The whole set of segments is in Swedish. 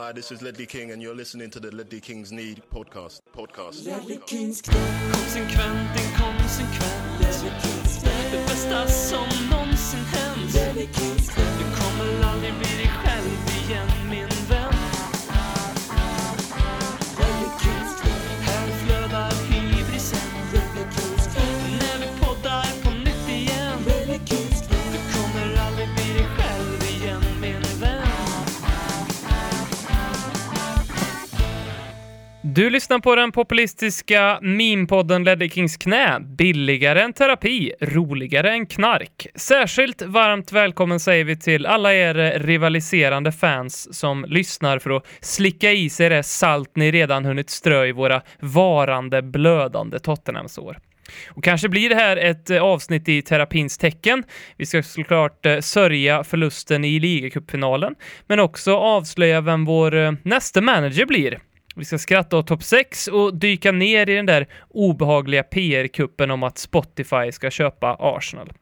Hi, this is Ledley King, and you're listening to the Ledley Kings Need podcast. Podcast. Konsekvent, inkonsekvent Det bästa som någonsin hänt Du kommer aldrig bli dig själv igen min Du lyssnar på den populistiska meme-podden Ledder Kings knä. Billigare än terapi, roligare än knark. Särskilt varmt välkommen säger vi till alla er rivaliserande fans som lyssnar för att slicka i sig det salt ni redan hunnit strö i våra varande blödande Tottenhamsår. Och kanske blir det här ett eh, avsnitt i terapins tecken. Vi ska såklart eh, sörja förlusten i ligacupfinalen, men också avslöja vem vår eh, nästa manager blir. Vi ska skratta åt topp 6 och dyka ner i den där obehagliga PR-kuppen om att Spotify ska köpa Arsenal.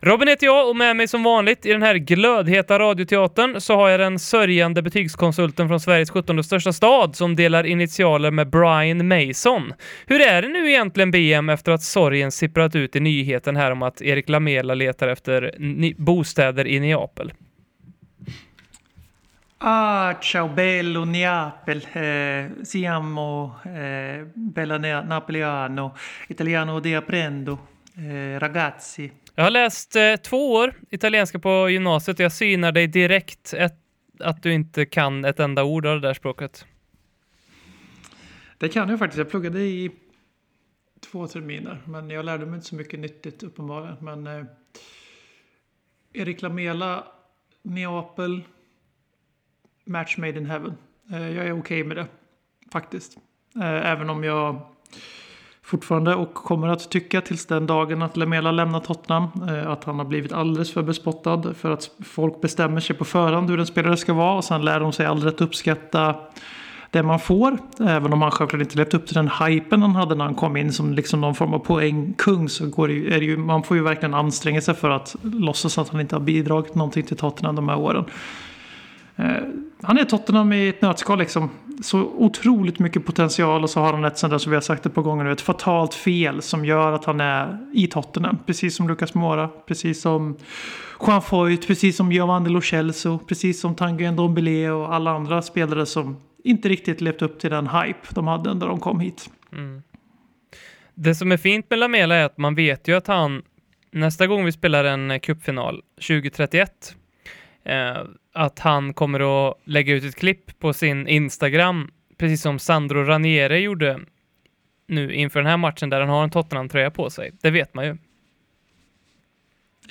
Robin heter jag och med mig som vanligt i den här glödheta radioteatern så har jag den sörjande betygskonsulten från Sveriges 17 största stad som delar initialer med Brian Mason. Hur är det nu egentligen BM efter att sorgen sipprat ut i nyheten här om att Erik Lamela letar efter bostäder i Neapel? Ah, ciao bello Neapel, eh, siamo eh, bella napoleano, italiano di apprendo, eh, ragazzi. Jag har läst eh, två år italienska på gymnasiet och jag synar dig direkt ett, att du inte kan ett enda ord av det där språket. Det kan jag faktiskt, jag pluggade i två terminer, men jag lärde mig inte så mycket nyttigt uppenbarligen. Men eh, Erik Lamela, Neapel, match made in heaven. Eh, jag är okej med det, faktiskt. Eh, även om jag fortfarande och kommer att tycka tills den dagen att Lamela lämnar Tottenham eh, att han har blivit alldeles för bespottad för att folk bestämmer sig på förhand hur en spelare ska vara och sen lär de sig aldrig att uppskatta det man får. Även om han självklart inte levt upp till den hypen han hade när han kom in som liksom någon form av poängkung så går det ju, är det ju, man får ju verkligen anstränga sig för att låtsas att han inte har bidragit någonting till Tottenham de här åren. Eh, han är Tottenham i ett nötskal liksom. Så otroligt mycket potential och så har han ett sånt där som vi har sagt ett par gånger nu. Ett fatalt fel som gör att han är i Tottenham. Precis som Lucas Moura, precis som Juan Foyt, precis som Giovanni Lo Celso, precis som Tanguy Ndombele och alla andra spelare som inte riktigt levt upp till den hype de hade när de kom hit. Mm. Det som är fint med Lamela är att man vet ju att han nästa gång vi spelar en eh, cupfinal 2031 eh, att han kommer att lägga ut ett klipp på sin Instagram precis som Sandro Ranieri gjorde nu inför den här matchen där han har en Tottenham-tröja på sig. Det vet man ju.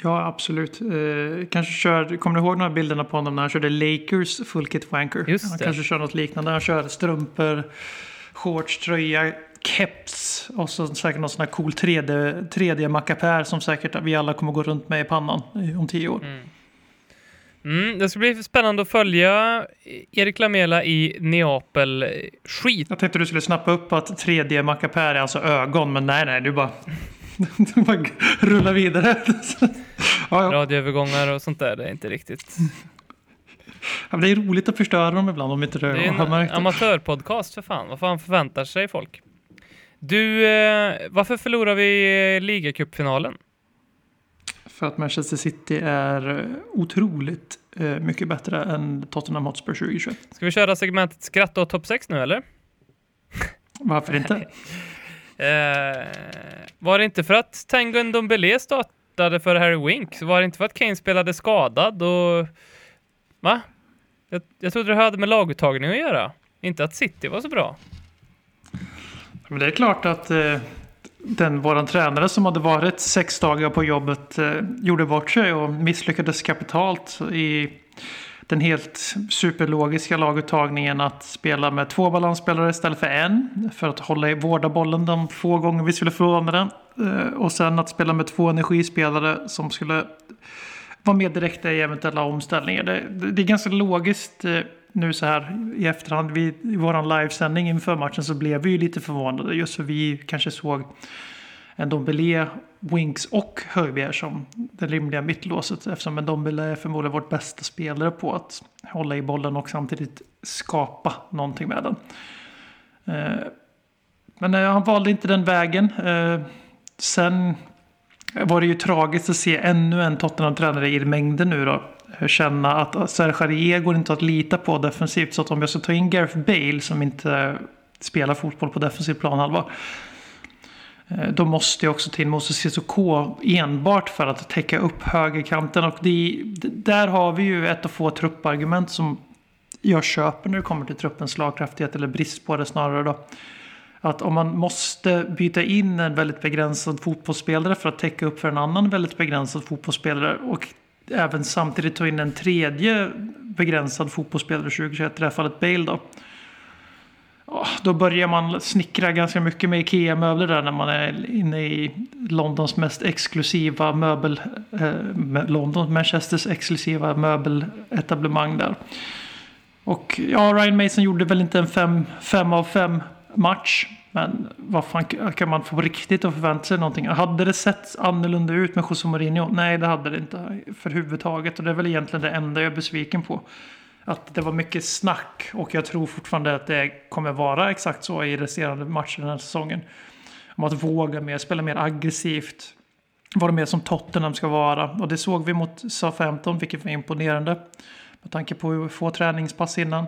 Ja, absolut. Eh, kanske kör, kommer du ihåg de här bilderna på honom när han körde Lakers full kit wanker? Just han det. kanske kör något liknande. Han kör strumpor, shorts, tröja, keps och så säkert någon sån här cool 3D, 3D-mackapär som säkert vi alla kommer gå runt med i pannan om tio år. Mm, det ska bli spännande att följa Erik Lamela i Neapel. Eh, Skit Jag tänkte du skulle snappa upp att 3D-mackapär är alltså ögon, men nej, nej, du bara, du bara rullar vidare. ja, ja. radioövergångar och sånt där, det är inte riktigt. Ja, Det är roligt att förstöra dem ibland om inte du Det är har en märkt det. amatörpodcast för fan. Vad fan förväntar sig folk? Du, eh, varför förlorar vi eh, ligacupfinalen? För att Manchester City är eh, otroligt eh, mycket bättre än Tottenham Hotspur 2021. Ska vi köra segmentet skratta och topp 6 nu eller? Varför inte? Eh, var det inte för att Tango Ndombele startade för Harry Winks? Var det inte för att Kane spelade skadad och... Va? Jag, jag trodde det hade med laguttagning att göra. Inte att City var så bra. Men det är klart att eh, den, våran tränare som hade varit sex dagar på jobbet eh, gjorde bort sig och misslyckades kapitalt i den helt superlogiska laguttagningen att spela med två balansspelare istället för en. För att hålla i vårda bollen de få gånger vi skulle förlora den. Eh, och sen att spela med två energispelare som skulle vara med direkta i eventuella omställningar. Det, det är ganska logiskt eh, nu så här i efterhand. Vi, I vår livesändning inför matchen så blev vi ju lite förvånade just för vi kanske såg en Dombele Winks och Höjbjerg som det rimliga mittlåset eftersom Ndombele är förmodligen vårt bästa spelare på att hålla i bollen och samtidigt skapa någonting med den. Eh, men eh, han valde inte den vägen. Eh, sen var det ju tragiskt att se ännu en Tottenham-tränare i mängden nu då. Känna att Serge går inte att lita på defensivt. Så att om jag ska ta in Gareth Bale som inte spelar fotboll på defensiv planhalva. Eh, då måste jag också ta in Moses Sissoko enbart för att täcka upp högerkanten. Och det, där har vi ju ett av få truppargument som jag köper när det kommer till truppens slagkraftighet. Eller brist på det snarare då. Att om man måste byta in en väldigt begränsad fotbollsspelare för att täcka upp för en annan väldigt begränsad fotbollsspelare och även samtidigt ta in en tredje begränsad fotbollsspelare 2021, i det här fallet Bale då. Då börjar man snickra ganska mycket med IKEA-möbler där när man är inne i Londons mest exklusiva möbel... Eh, London, Manchesters exklusiva möbeletablemang där. Och ja, Ryan Mason gjorde väl inte en 5 av 5 match. Men vad fan kan man få riktigt att förvänta sig någonting? Hade det sett annorlunda ut med José Mourinho? Nej, det hade det inte för huvudtaget. Och det är väl egentligen det enda jag är besviken på. Att det var mycket snack och jag tror fortfarande att det kommer vara exakt så i resterande matcher den här säsongen. Om att våga mer, spela mer aggressivt. Vara mer som Tottenham ska vara. Och det såg vi mot SA-15, vilket var imponerande. Med tanke på hur få träningspass innan.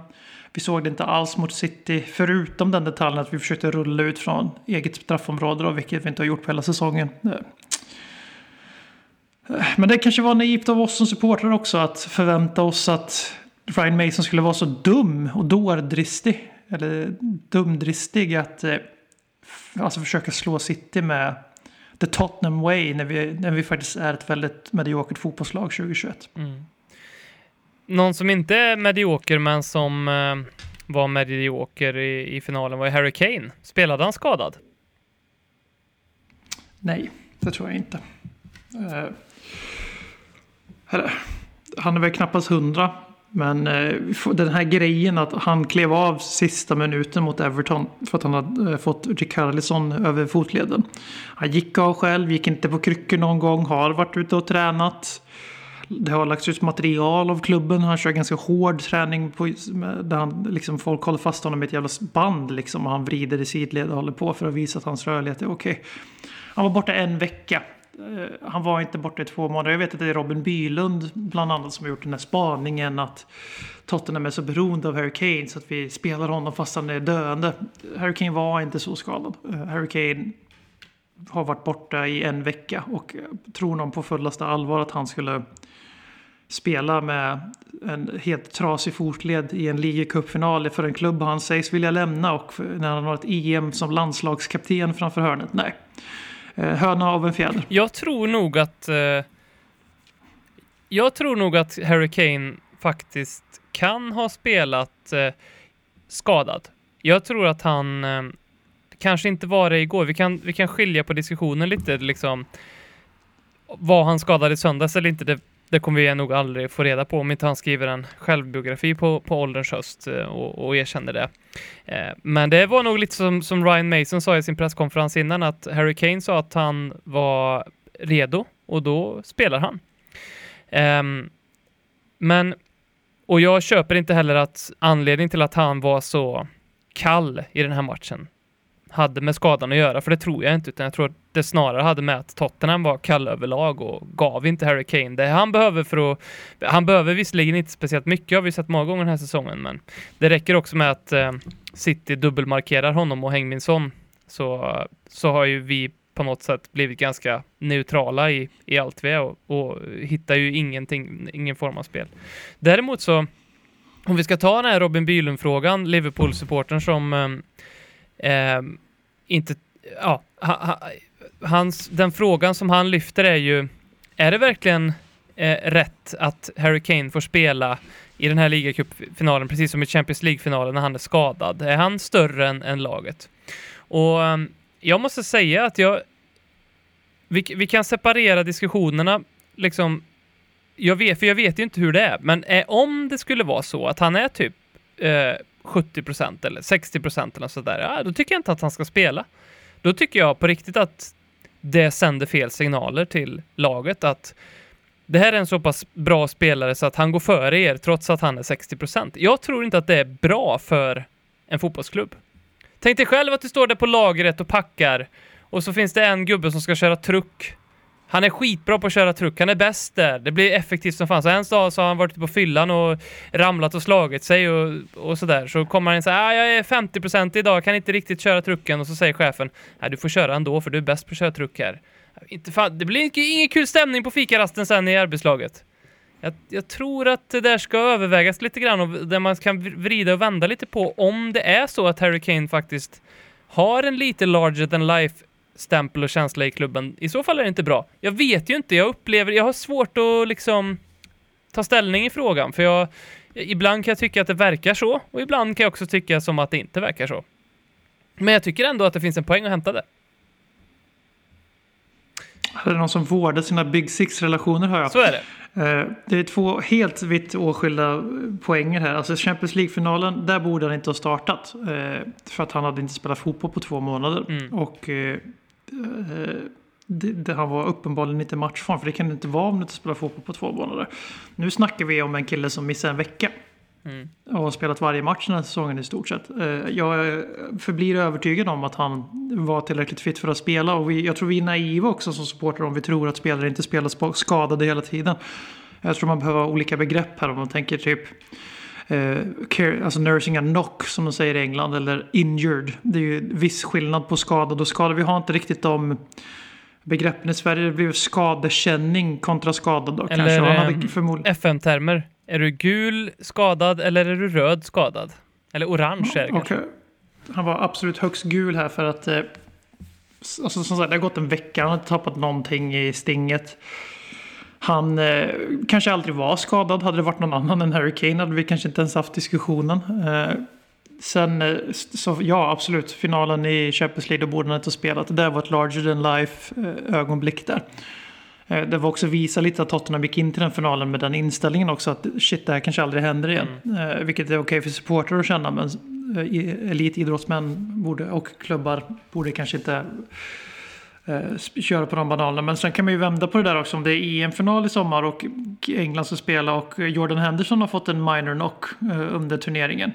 Vi såg det inte alls mot City, förutom den detaljen att vi försökte rulla ut från eget straffområde, då, vilket vi inte har gjort på hela säsongen. Eh. Eh, men det kanske var naivt av oss som supportrar också att förvänta oss att Ryan Mason skulle vara så dum och dårdristig. Eller dumdristig att eh, alltså försöka slå City med the Tottenham way när vi, när vi faktiskt är ett väldigt mediokert fotbollslag 2021. Mm. Någon som inte är medioker men som eh, var medioker i, i finalen var Harry Kane. Spelade han skadad? Nej, det tror jag inte. Eh, han är väl knappast hundra. Men eh, den här grejen att han klev av sista minuten mot Everton för att han hade eh, fått Rickarlison över fotleden. Han gick av själv, gick inte på kryckor någon gång, har varit ute och tränat. Det har lagts ut material av klubben. Han kör ganska hård träning på, där han, liksom, folk håller fast honom med ett jävla band liksom, och han vrider i sidled och håller på för att visa att hans rörlighet är okej. Okay. Han var borta en vecka. Eh, han var inte borta i två månader. Jag vet att det är Robin Bylund bland annat som har gjort den här spaningen att Tottenham är så beroende av Harry Kane så att vi spelar honom fast han är döende. Harry Kane var inte så skadad. Eh, Harry Kane har varit borta i en vecka och eh, tror någon på fullaste allvar att han skulle spela med en helt trasig fotled i en ligacupfinal för en klubb han sägs vilja lämna och när han har ett EM som landslagskapten framför hörnet. Nej. Eh, höna av en fjäder. Jag tror nog att... Eh, jag tror nog att Harry Kane faktiskt kan ha spelat eh, skadad. Jag tror att han eh, kanske inte var det igår. Vi kan, vi kan skilja på diskussionen lite, liksom. Var han skadad i söndags eller inte? Det det kommer vi nog aldrig få reda på om inte han skriver en självbiografi på, på ålderns höst eh, och, och erkänner det. Eh, men det var nog lite som, som Ryan Mason sa i sin presskonferens innan, att Harry Kane sa att han var redo och då spelar han. Ehm, men, och jag köper inte heller att anledningen till att han var så kall i den här matchen hade med skadan att göra, för det tror jag inte, utan jag tror att det snarare hade med att Tottenham var kall överlag och gav inte Harry Kane det han behöver för att... Han behöver visserligen inte speciellt mycket, har vi sett många gånger den här säsongen, men det räcker också med att eh, City dubbelmarkerar honom och Hängminsson, så, så har ju vi på något sätt blivit ganska neutrala i, i allt vi är och, och hittar ju ingenting, ingen form av spel. Däremot så, om vi ska ta den här Robin Bylund-frågan, Liverpool-supporten som eh, eh, inte, ja, ha, ha, hans, den frågan som han lyfter är ju, är det verkligen eh, rätt att Harry Kane får spela i den här ligacupfinalen, precis som i Champions League-finalen när han är skadad? Är han större än, än laget? Och eh, jag måste säga att jag, vi, vi kan separera diskussionerna, liksom, jag vet, för jag vet ju inte hur det är, men är, om det skulle vara så att han är typ eh, 70 eller 60 eller sådär, ja, då tycker jag inte att han ska spela. Då tycker jag på riktigt att det sänder fel signaler till laget att det här är en så pass bra spelare så att han går före er trots att han är 60% Jag tror inte att det är bra för en fotbollsklubb. Tänk dig själv att du står där på lagret och packar och så finns det en gubbe som ska köra truck. Han är skitbra på att köra truck, han är bäst där. Det blir effektivt som fan. Så en dag så har han varit på fyllan och ramlat och slagit sig och, och sådär. Så kommer han in och ah, jag är 50% idag, kan inte riktigt köra trucken. Och så säger chefen, nej du får köra ändå för du är bäst på att köra truck här. Inte fan, det blir ingen kul stämning på fikarasten sen i arbetslaget. Jag, jag, tror att det där ska övervägas lite grann och där man kan vrida och vända lite på om det är så att Harry Kane faktiskt har en lite larger than life stämpel och känsla i klubben. I så fall är det inte bra. Jag vet ju inte, jag upplever, jag har svårt att liksom ta ställning i frågan, för jag, ibland kan jag tycka att det verkar så, och ibland kan jag också tycka som att det inte verkar så. Men jag tycker ändå att det finns en poäng att hämta där. Är det någon som vårdar sina Big Six-relationer hör jag. Så är det. Eh, det är två helt vitt åskilda poänger här. Alltså Champions League-finalen, där borde han inte ha startat. Eh, för att han hade inte spelat fotboll på två månader. Mm. Och eh, det, det, han var uppenbarligen inte matchform. För det kan det inte vara om du inte spelar fotboll på två månader. Nu snackar vi om en kille som missar en vecka. Mm. Och har spelat varje match den här säsongen i stort sett. Jag förblir övertygad om att han var tillräckligt fit för att spela. Och vi, jag tror vi är naiva också som supportrar om vi tror att spelare inte spelar skadade hela tiden. Jag tror man behöver olika begrepp här om man tänker typ eh, care, alltså nursing a knock som de säger i England eller injured. Det är ju viss skillnad på skadad och skadad. Vi har inte riktigt de begreppen i Sverige. Det blir skadekänning kontra skadad då eller, kanske. FM-termer. Är du gul skadad eller är du röd skadad? Eller orange är det okay. Han var absolut högst gul här för att... Eh, alltså som sagt, det har gått en vecka. Han har inte tappat någonting i stinget. Han eh, kanske aldrig var skadad. Hade det varit någon annan än Harry Kane hade vi kanske inte ens haft diskussionen. Eh, sen, eh, så ja absolut, finalen i Champions League, borde han inte ha spelat. Det där var ett larger than life eh, ögonblick där. Eh, det var också visa lite att Tottenham gick in till den finalen med den inställningen också att shit, det här kanske aldrig händer igen. Mm. Vilket är okej okay för supportrar att känna, men elitidrottsmän borde, och klubbar borde kanske inte Eh, köra på de banalerna. Men sen kan man ju vända på det där också. Om det är EM-final i sommar och England ska spela och eh, Jordan Henderson har fått en minor knock eh, under turneringen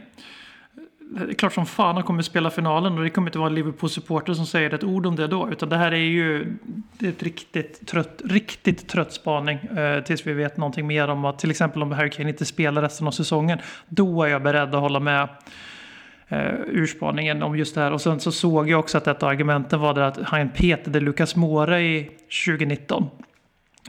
det är klart som fan han kommer spela finalen och det kommer inte vara en Liverpool-supporter som säger ett ord om det då. Utan det här är ju det är ett riktigt trött, riktigt trött spaning. Eh, tills vi vet någonting mer om att till exempel om Harry Kane inte spelar resten av säsongen. Då är jag beredd att hålla med eh, urspaningen om just det här. Och sen så såg jag också att ett av argumenten var det att han petade Lucas Moura i 2019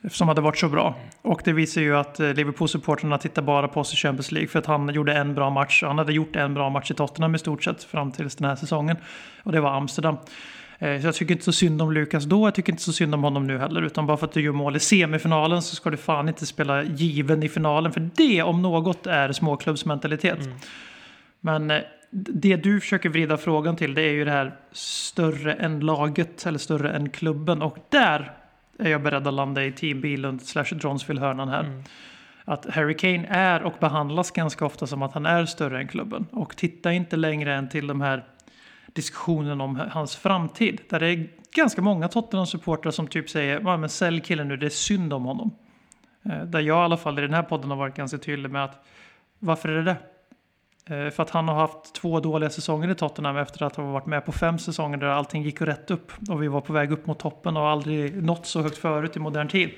som hade varit så bra. Och det visar ju att eh, Liverpool-supportrarna tittar bara på oss i Champions League för att han gjorde en bra match. Han hade gjort en bra match i Tottenham i stort sett fram till den här säsongen. Och det var Amsterdam. Eh, så jag tycker inte så synd om Lukas då, jag tycker inte så synd om honom nu heller. Utan bara för att du gör mål i semifinalen så ska du fan inte spela given i finalen. För det om något är småklubbsmentalitet. Mm. Men eh, det du försöker vrida frågan till det är ju det här större än laget eller större än klubben. Och där är jag beredd att landa i Team Billund slash Dronsfield-hörnan här. Mm. Att Harry Kane är och behandlas ganska ofta som att han är större än klubben. Och titta inte längre än till de här diskussionen om hans framtid. Där det är ganska många Tottenham-supportrar som typ säger men sälj killen nu, det är synd om honom. Eh, där jag i alla fall i den här podden har varit ganska tydlig med att varför är det det? Eh, för att han har haft två dåliga säsonger i Tottenham efter att ha varit med på fem säsonger där allting gick rätt upp. Och vi var på väg upp mot toppen och aldrig nått så högt förut i modern tid.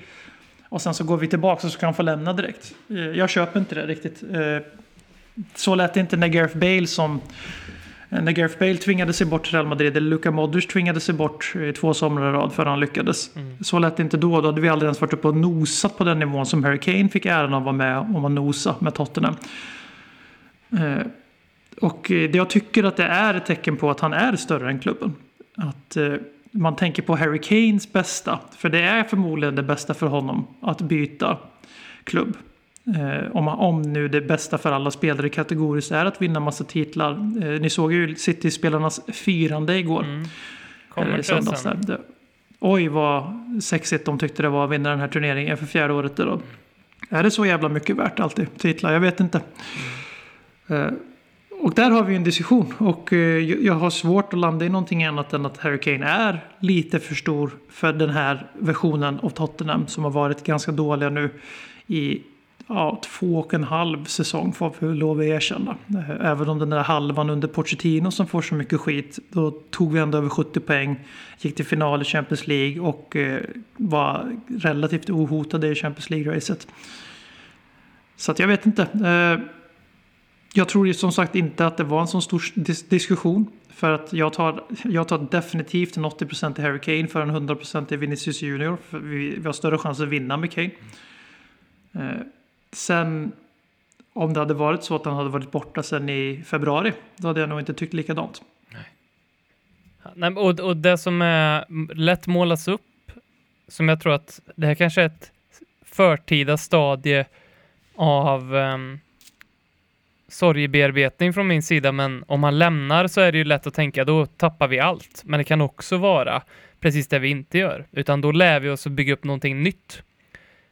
Och sen så går vi tillbaka och så kan han få lämna direkt. Eh, jag köper inte det riktigt. Eh, så lät det inte när Gareth Bale som... När Gareth Bale tvingade sig bort till Real Madrid, eller Luka Modric tvingade sig bort i två somrar i rad för han lyckades. Mm. Så lät det inte då. Då hade vi aldrig ens varit uppe och nosat på den nivån som Harry Kane fick äran av att vara med om att nosa med Tottenham. Eh, och jag tycker att det är ett tecken på att han är större än klubben. Att eh, man tänker på Harry Kanes bästa. För det är förmodligen det bästa för honom att byta klubb. Eh, om, om nu det bästa för alla spelare kategoriskt är att vinna massa titlar. Ni såg ju City-spelarnas firande igår. Mm. Kommer söndags där. Det, oj vad sexigt de tyckte det var att vinna den här turneringen för fjärde året. Då. Mm. Är det så jävla mycket värt alltid? Titlar? Jag vet inte. Mm. Eh, och där har vi en diskussion. Och eh, jag har svårt att landa i någonting annat än att Harry Kane är lite för stor för den här versionen av Tottenham som har varit ganska dåliga nu i ja, två och en halv säsong får vi lov att erkänna. Eh, även om den där halvan under Pochettino som får så mycket skit. Då tog vi ändå över 70 poäng. Gick till final i Champions League och eh, var relativt ohotade i Champions League-racet. Så att jag vet inte. Eh, jag tror ju som sagt inte att det var en så stor dis diskussion. För att jag tar, jag tar definitivt en 80% i Harry Kane för en 100% i Vinicius Junior. För vi, vi har större chans att vinna med Kane. Eh, sen om det hade varit så att han hade varit borta sen i februari. Då hade jag nog inte tyckt likadant. Nej, och, och det som är lätt målas upp, som jag tror att det här kanske är ett förtida stadie av um, sorgebearbetning från min sida, men om han lämnar så är det ju lätt att tänka då tappar vi allt. Men det kan också vara precis det vi inte gör, utan då lär vi oss att bygga upp någonting nytt.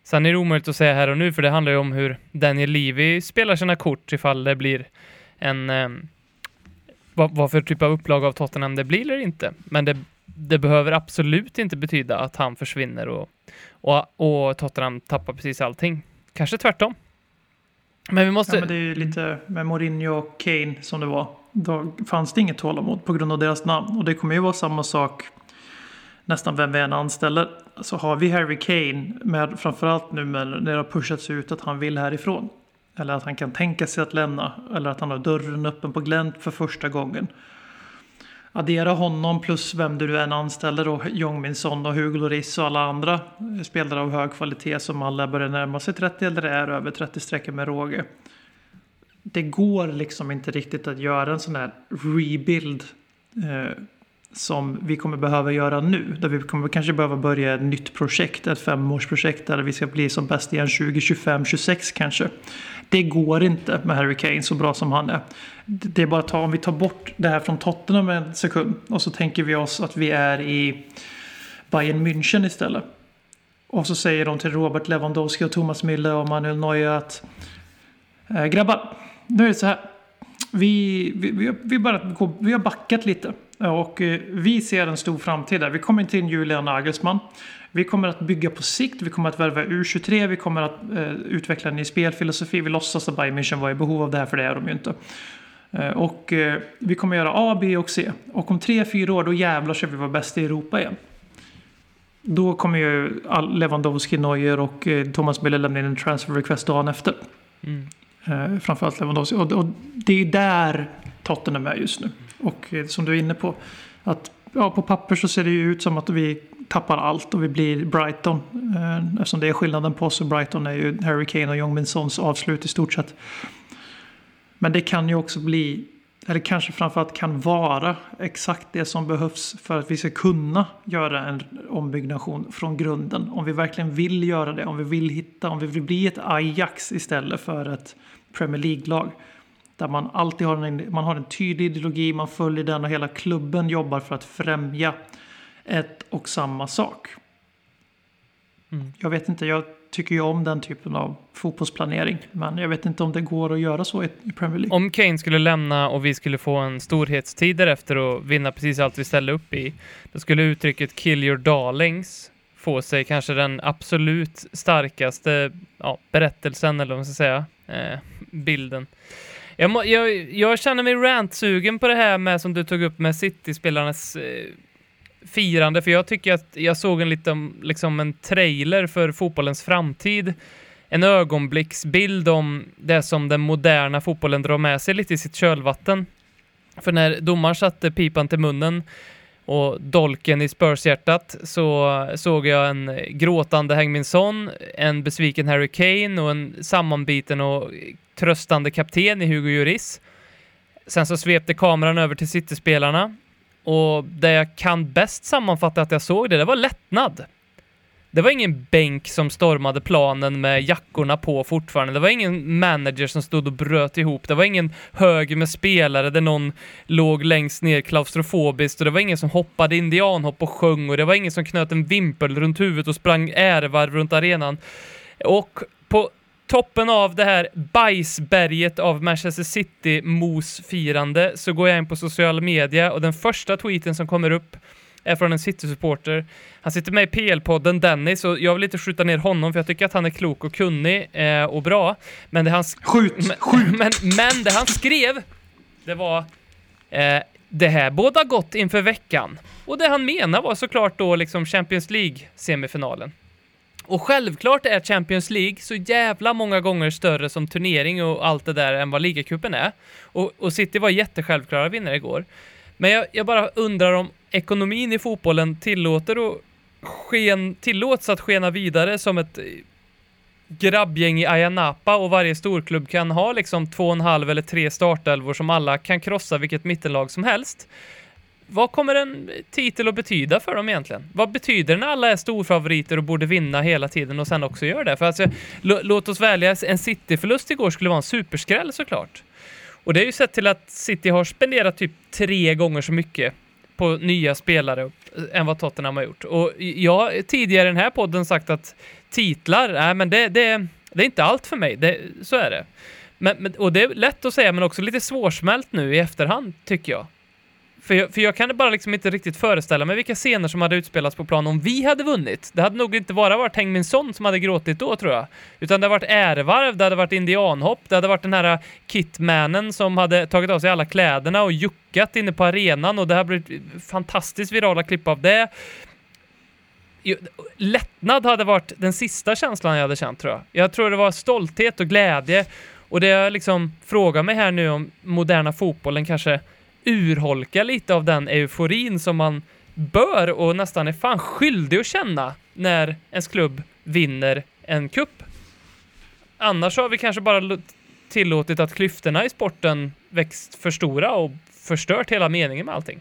Sen är det omöjligt att säga här och nu, för det handlar ju om hur Daniel Levy spelar sina kort ifall det blir en Eh, vad, vad för typ av upplag av Tottenham det blir eller inte. Men det, det behöver absolut inte betyda att han försvinner och, och, och Tottenham tappar precis allting. Kanske tvärtom. Men vi måste... Ja, men det är ju lite med Mourinho och Kane som det var. Då fanns det inget tålamod på grund av deras namn. Och det kommer ju vara samma sak nästan vem vi än anställer. Så har vi Harry Kane, med, framförallt nu när det har pushats ut att han vill härifrån. Eller att han kan tänka sig att lämna. Eller att han har dörren öppen på glänt för första gången. Addera honom plus vem du än anställer och Jong Son och Hugo Lloris och alla andra spelare av hög kvalitet som alla börjar närma sig 30 eller är över 30 sträckor med råge. Det går liksom inte riktigt att göra en sån här rebuild eh, som vi kommer behöva göra nu. Där vi kommer kanske behöva börja ett nytt projekt, ett femårsprojekt där vi ska bli som bäst igen 2025, 26 kanske. Det går inte med Harry Kane så bra som han är. Det är bara att ta, om vi tar bort det här från Tottenham en sekund och så tänker vi oss att vi är i Bayern München istället. Och så säger de till Robert Lewandowski och Thomas Müller och Manuel Neuer att äh, grabbar, nu är det så här. Vi, vi, vi, vi, bara, vi har backat lite. Och eh, vi ser en stor framtid där. Vi kommer inte in Julian Nagelsmann. Vi kommer att bygga på sikt, vi kommer att värva U23, vi kommer att eh, utveckla en ny spelfilosofi. Vi låtsas att Bayern München var i behov av det här, för det är de ju inte. Eh, och eh, vi kommer göra A, B och C. Och om tre, fyra år, då jävlar ska vi vara bäst i Europa igen. Då kommer ju Lewandowski, Neuer och eh, Thomas Müller lämna in en transfer request dagen efter. Mm. Framförallt Lewandowski. Och, och det är där Tottenham är just nu. Och som du är inne på, att ja, på papper så ser det ju ut som att vi tappar allt och vi blir Brighton. Eftersom det är skillnaden på oss och Brighton är ju Harry Kane och Jong Min Sons avslut i stort sett. Men det kan ju också bli, eller kanske framförallt kan vara exakt det som behövs för att vi ska kunna göra en ombyggnation från grunden. Om vi verkligen vill göra det, om vi vill hitta, om vi vill bli ett Ajax istället för ett Premier League-lag. Där man alltid har en, man har en tydlig ideologi, man följer den och hela klubben jobbar för att främja ett och samma sak. Mm. Jag vet inte, jag tycker ju om den typen av fotbollsplanering. Men jag vet inte om det går att göra så i, Premier League. Om Kane skulle lämna och vi skulle få en storhetstid därefter och vinna precis allt vi ställde upp i, då skulle uttrycket “kill your darlings” få sig kanske den absolut starkaste ja, berättelsen, eller vad man ska säga, eh, bilden. Jag, må, jag, jag känner mig rant-sugen på det här med som du tog upp med City-spelarnas eh, firande, för jag tycker att jag såg en liten, liksom en trailer för fotbollens framtid. En ögonblicksbild om det som den moderna fotbollen drar med sig lite i sitt kölvatten. För när domaren satte pipan till munnen och dolken i Spurs-hjärtat så såg jag en gråtande Hengmin Son, en besviken Harry Kane och en sammanbiten och tröstande kapten i Hugo Lloris. Sen så svepte kameran över till City-spelarna och det jag kan bäst sammanfatta att jag såg det, det var lättnad. Det var ingen bänk som stormade planen med jackorna på fortfarande. Det var ingen manager som stod och bröt ihop. Det var ingen hög med spelare där någon låg längst ner klaustrofobiskt och det var ingen som hoppade indianhopp och sjöng och det var ingen som knöt en vimpel runt huvudet och sprang ärevarv runt arenan. Och på toppen av det här bajsberget av Manchester City-mos-firande så går jag in på sociala media och den första tweeten som kommer upp är från en City-supporter. Han sitter med i PL-podden, Dennis, och jag vill inte skjuta ner honom för jag tycker att han är klok och kunnig eh, och bra. Men det han, sk- Skjut! Skjut! men, men det han skrev, det var eh, det här båda gott inför veckan. Och det han menar var såklart då liksom Champions League-semifinalen. Och självklart är Champions League så jävla många gånger större som turnering och allt det där än vad ligacupen är. Och, och City var jättesjälvklara vinnare igår. Men jag, jag bara undrar om ekonomin i fotbollen tillåter och sken, tillåts att skena vidare som ett eh, grabbgäng i Ayia Napa och varje storklubb kan ha liksom två och en halv eller tre startelvor som alla kan krossa vilket mittenlag som helst. Vad kommer en titel att betyda för dem egentligen? Vad betyder det när alla är storfavoriter och borde vinna hela tiden och sen också gör det? För alltså, låt oss välja, en City-förlust igår skulle vara en superskräll såklart. Och det är ju sett till att City har spenderat typ tre gånger så mycket på nya spelare än vad Tottenham har gjort. Och jag har tidigare i den här podden sagt att titlar, nej men det, det, det är inte allt för mig, det, så är det. Men, men, och det är lätt att säga men också lite svårsmält nu i efterhand tycker jag. För jag, för jag kan bara liksom inte riktigt föreställa mig vilka scener som hade utspelats på plan om vi hade vunnit. Det hade nog inte bara varit Häng min son som hade gråtit då tror jag. Utan det hade varit ärevarv, det hade varit indianhopp, det hade varit den här äh, kitmannen som hade tagit av sig alla kläderna och juckat inne på arenan och det hade blivit äh, fantastiskt virala klipp av det. Lättnad hade varit den sista känslan jag hade känt tror jag. Jag tror det var stolthet och glädje och det jag liksom frågar mig här nu om moderna fotbollen kanske urholkar lite av den euforin som man bör och nästan är fan skyldig att känna när ens klubb vinner en kupp. Annars har vi kanske bara tillåtit att klyftorna i sporten växt för stora och förstört hela meningen med allting.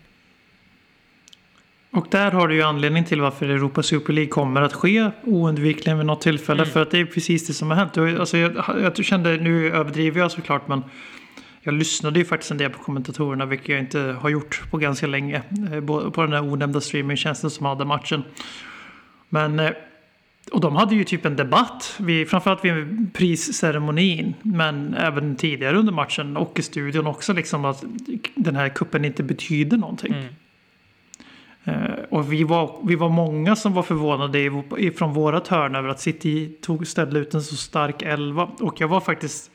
Och där har du ju anledning till varför Europa Super League kommer att ske oundvikligen vid något tillfälle. Mm. För att det är precis det som har hänt. Alltså, jag, jag kände, nu överdriver jag såklart, men jag lyssnade ju faktiskt en del på kommentatorerna, vilket jag inte har gjort på ganska länge. eh, på- den här onämnda streamingtjänsten som hade matchen. Men, eh, och de hade ju typ en debatt, vid, framförallt vid prisceremonin, men även tidigare under matchen och i studion också, liksom att den här kuppen inte betyder någonting. Mm. Eh, Och vi var, vi var många som var förvånade från vårat hörn över att City tog, ställde ut en så stark elva. Och jag var faktiskt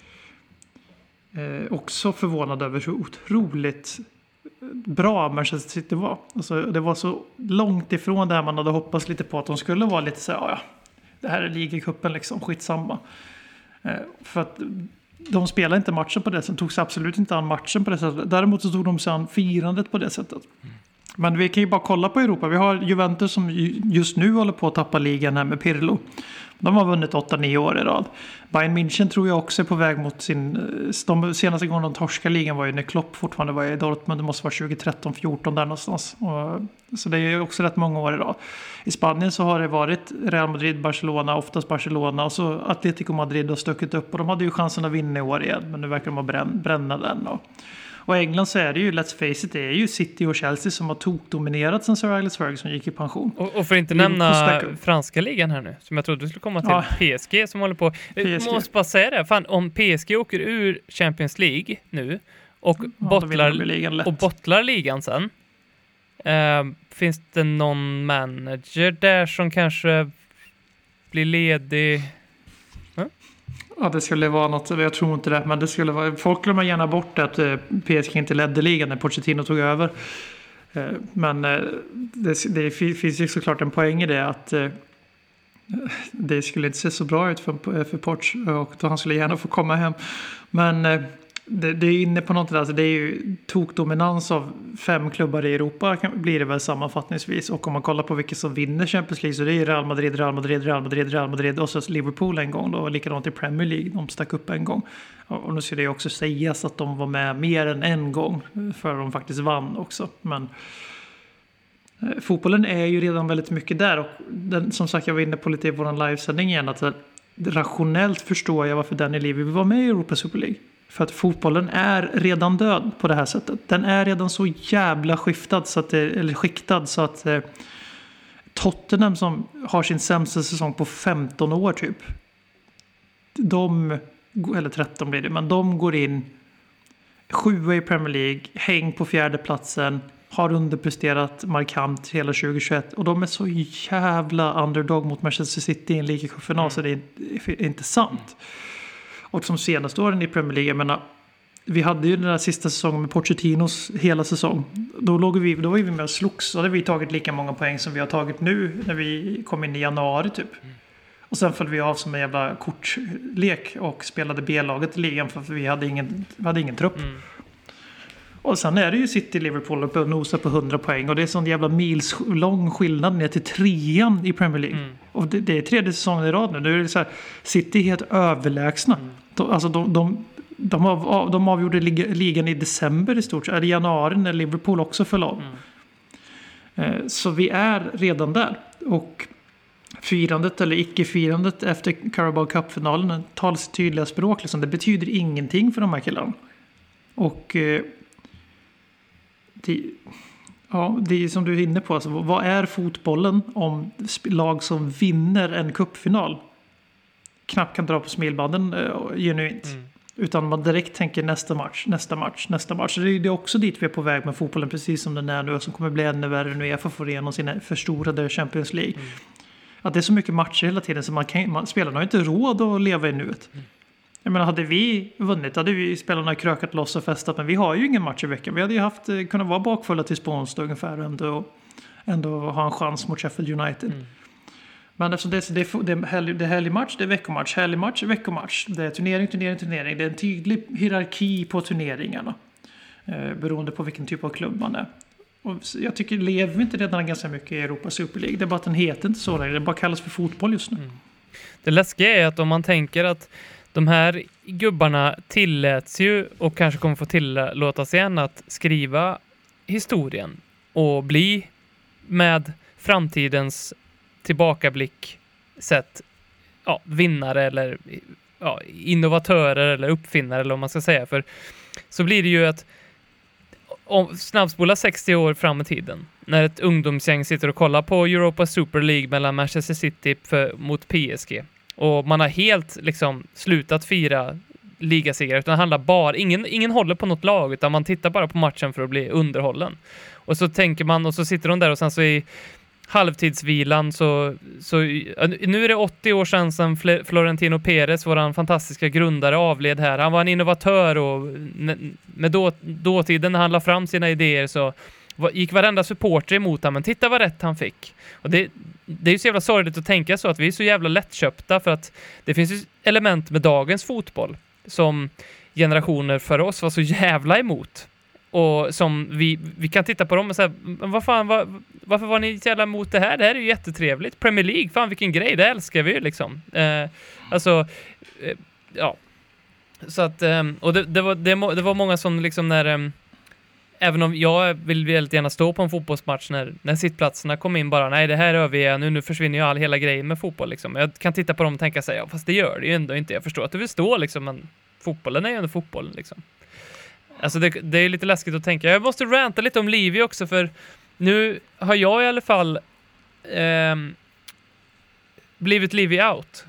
eh, också förvånad över hur otroligt eh, bra Manchester City var. Alltså, det var så långt ifrån det här man hade hoppats lite på att de skulle vara lite så här, "Ja, ja, det här är ligacupen liksom, skitsamma. Eh, för att de spelade inte matchen på det sättet, tog sig absolut inte an matchen på det sättet. Däremot så tog de sig an firandet på det sättet. Mm. Men vi kan ju bara kolla på Europa. Vi har Juventus som just nu håller på att tappa ligan här med Pirlo. De har vunnit 8-9 år i rad. Bayern München tror jag också är på väg mot sin... Eh, de senaste gången de torskade ligan var ju när Klopp fortfarande var i Dortmund. Det måste vara 2013-14 där någonstans. Och, så det är ju också rätt många år i rad. I Spanien så har det varit Real Madrid, Barcelona, oftast Barcelona. Och så Atletico Madrid har stuckit upp. Och de hade ju chansen att vinna i år igen. Men nu verkar de ha bränna den. Och, och i England så är det ju, let's face it, det är ju City och Chelsea som har tokdominerat sen Sir Alex Ferguson gick i pension. Och, och för att inte nämna franska ligan här nu, som jag trodde du skulle komma till, Ja. PSG som håller på. Jag PSG. måste bara säga det, fan om PSG åker ur Champions League nu och, Ja, bottlar, ligan och bottlar ligan sen, eh, finns det någon manager där som kanske blir ledig? Att det skulle vara något, jag tror inte det, men det skulle vara, folk glömmer gärna bort att eh, PSG inte ledde ligan när Pochettino tog över. Eh, men eh, det, det finns ju såklart en poäng i det att det skulle inte se så bra ut för, för Poch och då han skulle gärna få komma hem. Men det, det är inne på något där, alltså det är ju tokdominans av fem klubbar i Europa kan, blir det väl sammanfattningsvis. Och om man kollar på vilka som vinner Champions League så det är ju Real Madrid, Real Madrid, Real Madrid, Real Madrid och så Liverpool en gång då. Och likadant i Premier League, de stack upp en gång. Och nu ska det ju också sägas att de var med mer än en gång eh, för de faktiskt vann också. Men eh, fotbollen är ju redan väldigt mycket där och den, som sagt jag var inne på lite i vår livesändning igen att eh, rationellt förstår jag varför Danny Levy vill vara med i Europa Super League. För att fotbollen är redan död på det här sättet. Den är redan så jävla skiftad så att det, eller skiktad så att eh, Tottenham som har sin sämsta säsong på 15 år typ. de, eller 13 blir det, men de går in sjua i Premier League, häng på fjärde platsen har underpresterat markant hela 2021 och de är så jävla underdog mot Manchester City i en ligacupfinal mm. så det är inte sant. Och som senaste åren i Premier League, jag menar, vi hade ju den där sista säsongen med Pochettinos hela säsong. Då, låg vi, då var vi med och slogs. Då hade vi tagit lika många poäng som vi har tagit nu när vi kom in i januari typ. Och sen föll vi av som en jävla kortlek och spelade B-laget i ligan för vi hade ingen, vi hade ingen trupp. Mm. Och sen är det ju City-Liverpool uppe och nosar på 100 poäng. Och det är sån jävla mils lång skillnad ner till trean i Premier League. Mm. Och det, det, är tredje säsongen i rad nu. Nu är det så här, City är helt överlägsna. Mm. De, alltså de, de, de, av, de avgjorde ligan i december i stort sett. Eller januari när Liverpool också föll av. Mm. Eh, så vi är redan där. Och firandet eller icke-firandet efter Carabao Cup-finalen talar sitt tydliga språk. Liksom. Det betyder ingenting för de här killarna. Och eh, det, ja, det är som du är inne på. Alltså, vad är fotbollen om lag som vinner en kuppfinal knappt kan dra på smilbanden uh, genuint? Mm. Utan man direkt tänker nästa match, nästa match, nästa match. Det är också dit vi är på väg med fotbollen, precis som den är nu som kommer bli ännu värre nu Uefa får igenom sina förstorade Champions League. Mm. Att det är så mycket matcher hela tiden så man kan, man, spelarna har inte råd att leva i nuet. Mm. Jag menar, hade vi vunnit hade vi spelarna krökat loss och festat. Men vi har ju ingen match i veckan. Vi hade ju haft, eh, kunnat vara bakfulla till på onsdag ungefär och ändå, ändå ha en chans mot Sheffield United. Mm. Men eftersom det, det, det, är helg, det är helgmatch, det är veckomatch. helgmatch, veckomatch. Det är turnering, turnering, turnering. Det är en tydlig hierarki på turneringarna. Eh, beroende på vilken typ av klubb man är. Och jag tycker, lever vi inte redan ganska mycket i Europa Super League? Det är bara att den heter inte så längre. Det bara kallas för fotboll just nu. Mm. Det läskiga är att om man tänker att de här gubbarna tilläts ju och kanske kommer få tillåtas igen att skriva historien och bli med framtidens tillbakablick sett ja, vinnare eller ja, innovatörer eller uppfinnare eller vad man ska säga. För så blir det ju att om snabbspola 60 år fram i tiden, när ett ungdomsgäng sitter och kollar på Europa Super League mellan Manchester City för, mot PSG och man har helt liksom slutat fira ligasegrar, utan det handlar bara, ingen, ingen håller på något lag, utan man tittar bara på matchen för att bli underhållen. Och så tänker man, och så sitter de där och sen så i halvtidsvilan så, så nu är det 80 år sedan som Florentino Perez, vår fantastiska grundare, avled här. Han var en innovatör och med då, dåtiden när han la fram sina idéer så gick varenda supporter emot honom, men titta vad rätt han fick. Och det, det är ju så jävla sorgligt att tänka så att vi är så jävla lättköpta för att det finns ju element med dagens fotboll som generationer före oss var så jävla emot. Och som vi, vi kan titta på dem och säga, vad fan, vad, varför var ni så jävla emot det här? Det här är ju jättetrevligt. Premier League, fan vilken grej, det älskar vi ju liksom. Eh, alltså, eh, ja. Så att, eh, och det, det, var, det, det, var många som liksom när ehm, Även om jag vill väldigt gärna stå på en fotbollsmatch när, när sittplatserna kom in bara, nej det här överger jag nu, nu försvinner ju all hela grejen med fotboll liksom. Jag kan titta på dem och tänka sig, ja fast det gör det ju ändå inte. Jag förstår att du vill stå liksom, men fotbollen är ju ändå fotbollen liksom. Alltså det, det är lite läskigt att tänka. Jag måste ranta lite om Livi också, för nu har jag i alla fall eh, blivit Livi out.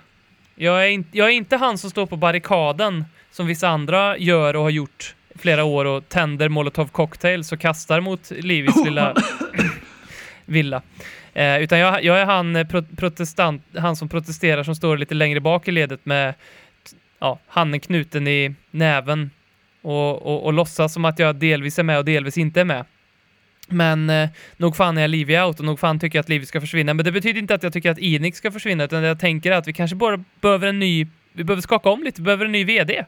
Jag är, in, jag är inte han som står på barrikaden som vissa andra gör och har gjort flera år och tänder molotov cocktails och kastar mot Livis lilla villa. Eh, utan jag, jag, är han eh, pro protestant, han som protesterar som står lite längre bak i ledet med ja, handen knuten i näven och, och, och låtsas som att jag delvis är med och delvis inte är med. Men eh, nog fan är jag livig out och nog fan tycker jag att livet ska försvinna. Men det betyder inte att jag tycker att Inix ska försvinna, utan jag tänker att vi kanske bara behöver en ny, vi behöver skaka om lite, vi behöver en ny VD.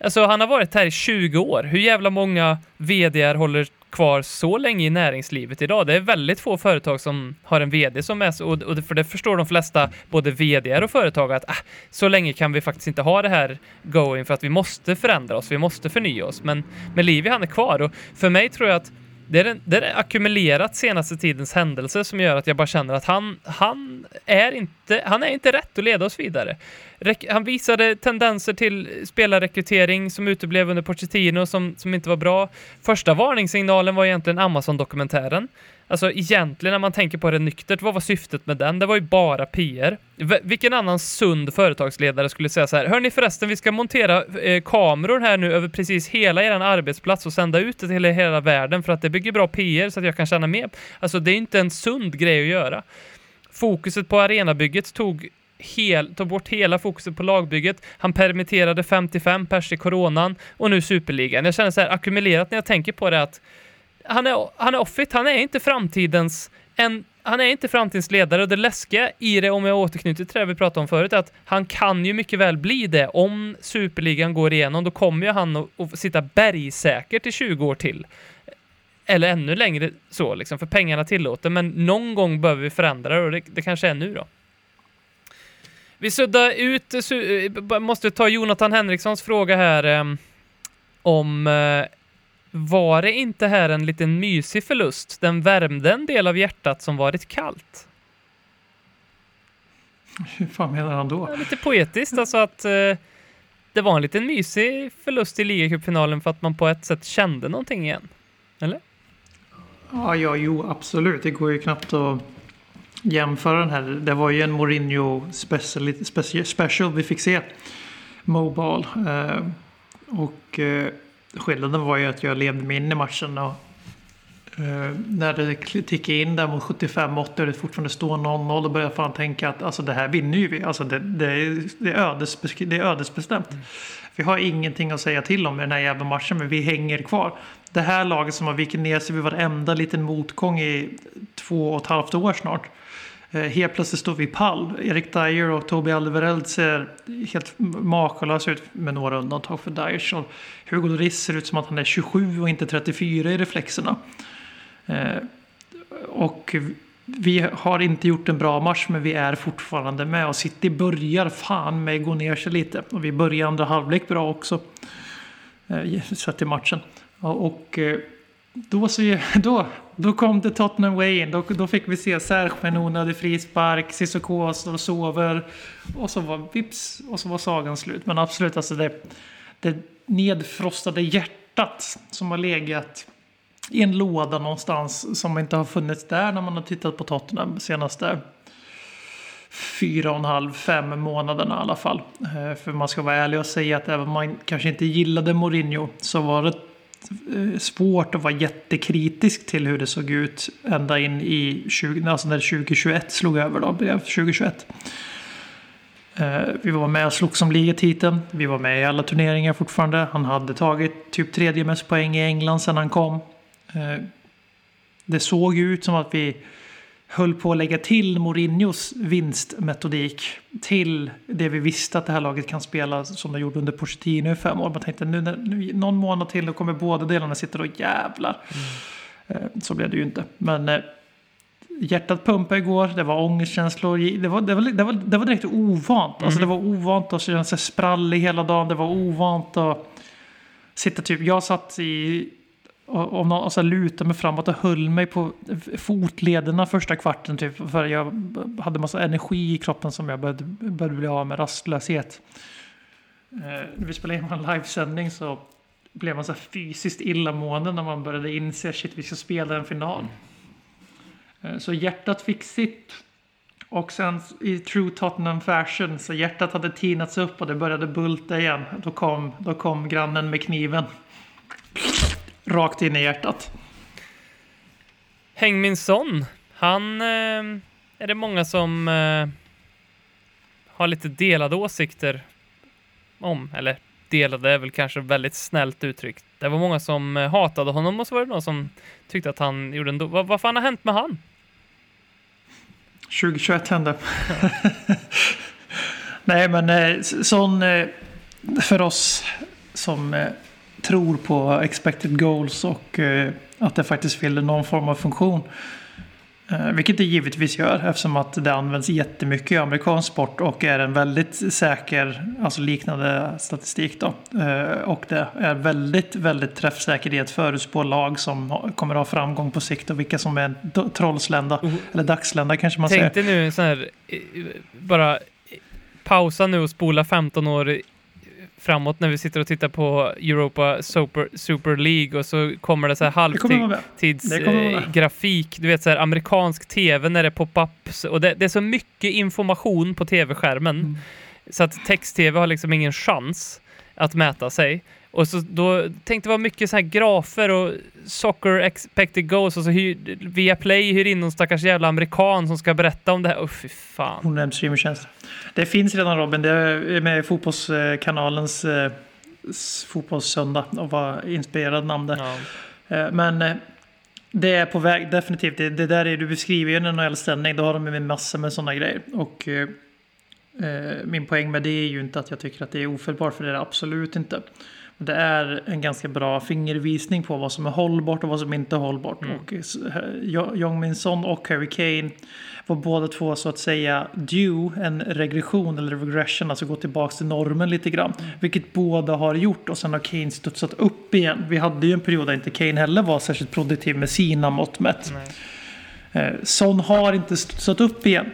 Alltså han har varit här i 20 år. Hur jävla många VDR håller kvar så länge i näringslivet idag? Det är väldigt få företag som har en VD som är så, och för det förstår de flesta, både vd och företag, att ah, så länge kan vi faktiskt inte ha det här going för att vi måste förändra oss, vi måste förnya oss. Men, men Livi han är kvar och för mig tror jag att det är, den det är ackumulerat senaste tidens händelser som gör att jag bara känner att han, han, är, inte, han är inte rätt att leda oss vidare. Rek, han visade tendenser till spelarrekrytering som uteblev under Pochettino som, som inte var bra. Första varningssignalen var egentligen Amazon-dokumentären. Alltså egentligen när man tänker på det nyktert, vad var syftet med den? Det var ju bara PR. V vilken annan sund företagsledare skulle säga så här, hörni förresten, vi ska montera eh, kameror här nu över precis hela er arbetsplats och sända ut det till hela världen för att det bygger bra PR så att jag kan tjäna mer. Alltså det är inte en sund grej att göra. Fokuset på arenabygget tog hel, tog bort hela fokuset på lagbygget. Han permitterade 55 pers i coronan och nu superligan. Jag känner så här ackumulerat när jag tänker på det att han är, han är offit, han är inte framtidens en, han är inte framtidens ledare och det läskiga i det, om jag återknyter till det vi pratade om förut, är att han kan ju mycket väl bli det. Om superligan går igenom, då kommer ju han att, att sitta bergsäkert i 20 år till. Eller ännu längre så, liksom, för pengarna tillåter. Men någon gång behöver vi förändra det och det, det kanske är nu då. Vi suddar ut, su, eh, måste ta Jonathan Henrikssons fråga här eh, om eh, var det inte här en liten mysig förlust? Den värmde en del av hjärtat som varit kallt. Hur fan menar han då? Ja, lite poetiskt, alltså att eh, det var en liten mysig förlust i ligacupfinalen för att man på ett sätt kände någonting igen. Eller? Ja, ja, jo, absolut. Det går ju knappt att jämföra den här. Det var ju en Mourinho special, special, special vi fick se. Mobile. Eh, och eh, skillnaden var ju att jag levde mig in i matchen. Och, eh, när det tickade in där mot 75-80 och det fortfarande står 0-0 då började jag fan tänka att alltså, det här vinner ju vi. Alltså, det, det, är, det, är ödes, det är ödesbestämt. Mm. Vi har ingenting att säga till om i den här jävla matchen men vi hänger kvar. Det här laget som har vikit ner sig vid varenda liten motgång i två och ett halvt år snart. Eh, helt plötsligt står vi pall. Erik Dyer och Tobi Alderweireld ser helt makalösa ut med några undantag för Dyer. Och Hugo Lloris ser ut som att han är 27 och inte 34 i reflexerna. Eh, och vi har inte gjort en bra match men vi är fortfarande med och City börjar fan med gå ner sig lite. Och vi börjar andra halvlek bra också. Eh, sett i matchen. Och då, så, då, då kom det Tottenham Way in. Då, då fick vi se Serge med en onödig frispark. Cissoko och sover. Och så var vips och så var sagan slut. Men absolut, alltså det, det nedfrostade hjärtat som har legat i en låda någonstans som inte har funnits där när man har tittat på Tottenham de senaste fyra och en halv, fem månaderna i alla fall. Eh, för man ska vara ärlig och säga att även om man kanske inte gillade Mourinho så var det Eh, svårt att vara jättekritisk till hur det såg ut ända in i 20, alltså när 2021 slog över då, 2021. Eh, vi var med och slogs om ligatiteln. Vi var med i alla turneringar fortfarande. Han hade tagit typ tredje mest poäng i England sedan han kom. Eh, det såg ut som att vi höll på att lägga till Mourinhos vinstmetodik till det vi visste att det här laget kan spela som de gjorde under Pochettino i fem år. Man tänkte nu, nu någon månad till då kommer båda delarna sitta och jävlar. Mm. Så blev det ju inte. Men eh, hjärtat pumpade igår, det var ångestkänslor. Det var, det var, det var, det var direkt ovant. Mm. Alltså det var ovant att känna sig sprallig hela dagen. Det var ovant att sitta typ, jag satt i och, och, och så alltså, lutade mig framåt och höll mig på fotlederna första kvarten. Typ, för jag hade massa energi i kroppen som jag började, började bli av med rastlöshet. Eh, när vi spelade in en livesändning så blev man så fysiskt illamående när man började inse att vi ska spela en final. Eh, så hjärtat fick sitt. Och sen i true Tottenham fashion så hjärtat hade tinats upp och det började bulta igen. Då kom, då kom grannen med kniven. Rakt in i hjärtat. Häng min son, han eh, är det många som eh, har lite delade åsikter om, eller delade är väl kanske väldigt snällt uttryckt. Det var många som eh, hatade honom och så var det någon som tyckte att han gjorde en... Vad, vad fan har hänt med han? 2021 hände. Nej, men eh, sån eh, för oss som tror på expected goals och eh, att det faktiskt fyller någon form av funktion. Eh, vilket det givetvis gör eftersom att det används jättemycket i amerikansk sport och är en väldigt säker, alltså liknande statistik då. Eh, och det är väldigt, väldigt träffsäker i att förutspå lag som kommer att ha framgång på sikt och vilka som är trollslända, mm. eller dagslända kanske man Tänk säger. Tänk dig nu så här, bara pausa nu och spola 15 år framåt när vi sitter och tittar på Europa Super, Super League och så kommer det så här halvtidsgrafik, du vet så här amerikansk tv när det är pop-ups och det, det är så mycket information på tv-skärmen Mm. så att text-tv har liksom ingen chans att mäta sig. Och så då tänkte det var mycket så här grafer och soccer expected goals och så hyr, via Play hyr in någon stackars jävla amerikan som ska berätta om det här. Oh, fy fan. Är streamingtjänst. Det finns redan Robin. Det är med fotbollskanalens eh, fotbollssöndag och var inspirerad namn där. Ja. Eh, Men eh, det är på väg definitivt. Det, det där är du beskriver ju en NHL-ställning. Då har de med massor med sådana grejer. Och eh, min poäng med det är ju inte att jag tycker att det är ofelbart. För det är det absolut inte. Det är en ganska bra fingervisning på vad som är hållbart och vad som inte är hållbart. Och eh, eh, Jong Min Son och Harry Kane var båda två så att säga due, en regression eller regression, alltså gå tillbaka till normen lite grann. Vilket båda har gjort och sen har Kane studsat upp igen. Vi hade ju en period där inte Kane heller var särskilt produktiv med sina mått mätt. Eh, Son har inte studsat upp igen.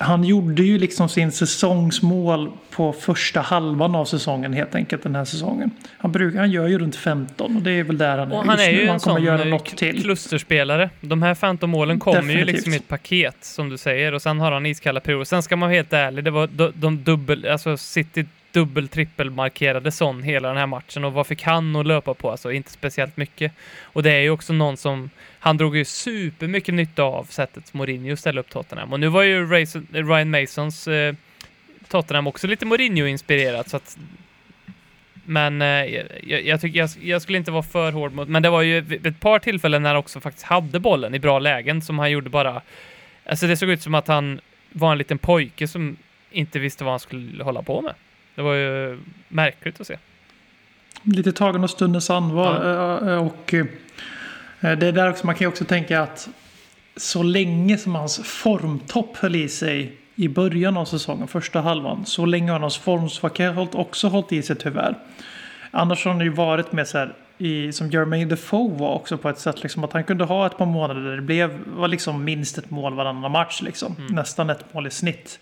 Han gjorde ju liksom sin säsongsmål på första halvan av säsongen helt enkelt den här säsongen. Han, brukar, han gör ju runt 15 och det är väl där han är Och han just är nu. ju en Han kommer göra eh, något till. klusterspelare. De här 15 målen kommer ju liksom i ett paket, som du säger, och sen har han iskalla perioder. Sen ska man vara helt ärlig, det var de, de dubbel, alltså City dubbel trippelmarkerade sån hela den här matchen och vad fick han att löpa på? Alltså inte speciellt mycket. Och det är ju också någon som, han drog ju supermycket nytta av sättet Mourinho ställde upp Tottenham. Och nu var ju Ryan Masons eh, Tottenham också lite Mourinho-inspirerat så att men eh, jag, jag, tycker jag, jag skulle inte vara för hård mot... Men det var ju ett par tillfällen när han också faktiskt hade bollen i bra lägen som han gjorde bara... Alltså det såg ut som att han var en liten pojke som inte visste vad han skulle hålla på med. Det var ju märkligt att se. Lite tagen av stundens allvar. eh, Och eh, det är där också, man kan ju också tänka att så länge som hans formtopp höll i sig i början av säsongen, första halvan, så länge har hans formsvacka också hållit i sig tyvärr. Annars har han ju varit med så här, i, som Jermaine Defoe var också på ett sätt, liksom, att han kunde ha ett par månader där det blev, var liksom minst ett mål varannan match, liksom. nästan ett mål i snitt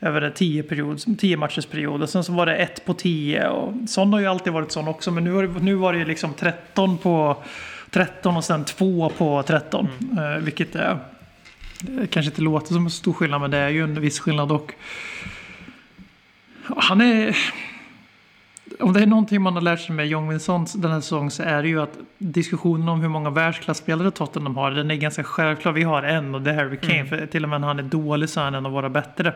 över en tio, period, tio matchers period. Och sen så var det ett på tio. Och sån har ju alltid varit sån också. Men nu det, nu var det ju liksom 13 på 13 och sen 2 på 13. Eh, vilket är, kanske inte låter som en stor skillnad men det är ju en viss skillnad. Och han är... Om det är någonting man har lärt sig med Jong Min Son den här säsongen så är det ju att diskussionen om hur många världsklasspelare Tottenham har, den är ganska självklar. Vi har en och det är Harry Kane. För till och med när han är dålig så är han en av våra bättre.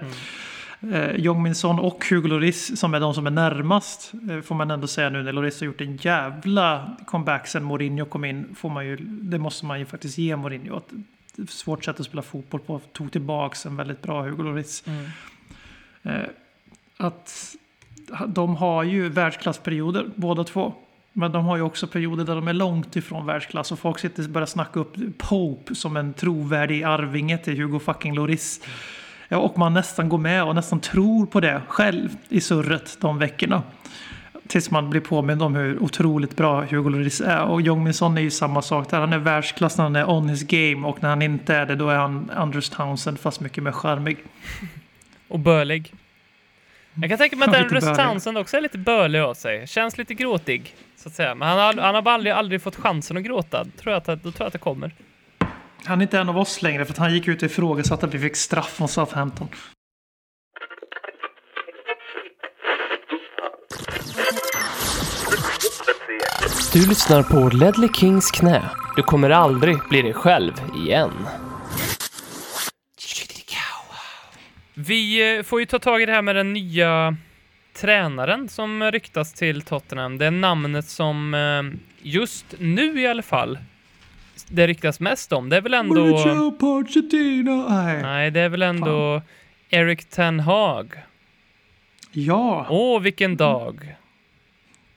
Eh, Jong Son och Hugo Lloris som är de som är närmast eh, får man ändå säga nu när Lloris har gjort en jävla comeback sen Mourinho kom in. Får man ju, det måste man ju faktiskt ge Mourinho. Ett svårt sätt att spela fotboll på. Tog tillbaks en väldigt bra Hugo Lloris. Eh, att de har ju världsklassperioder båda två. Men de har ju också perioder där de är långt ifrån världsklass och folk sitter och börjar snacka upp Pope som en trovärdig arvinge till Hugo fucking Lloris. Ja, och man nästan går med och nästan tror på det själv i surret de veckorna. Tills man blir påmind om hur otroligt bra Hugo Lloris är. Och Jong Son är ju samma sak där. Han är världsklass när han är on his game och när han inte är det då är han Anders Townsend fast mycket mer charmig. Och börlig. Jag kan tänka mig att börlig. Townsend också är lite börlig av sig. Känns lite gråtig, så att säga. Men han har, han har aldrig, aldrig fått chansen att gråta. Tror jag att, då tror jag att det kommer. Han är inte en av oss längre för att han gick ut och ifrågasatte att vi fick straff från Southampton. Du lyssnar på Ledley Kings knä. Du kommer aldrig bli dig själv igen. Vi eh, får ju ta tag i det här med den nya tränaren som ryktas till Tottenham. Det är namnet som eh, just nu i alla fall det ryktas mest om. Det är väl ändå... Mauricio Pochettino! Nej. Nej, det är väl ändå Eric Ten Hag. Ja! Åh, vilken dag!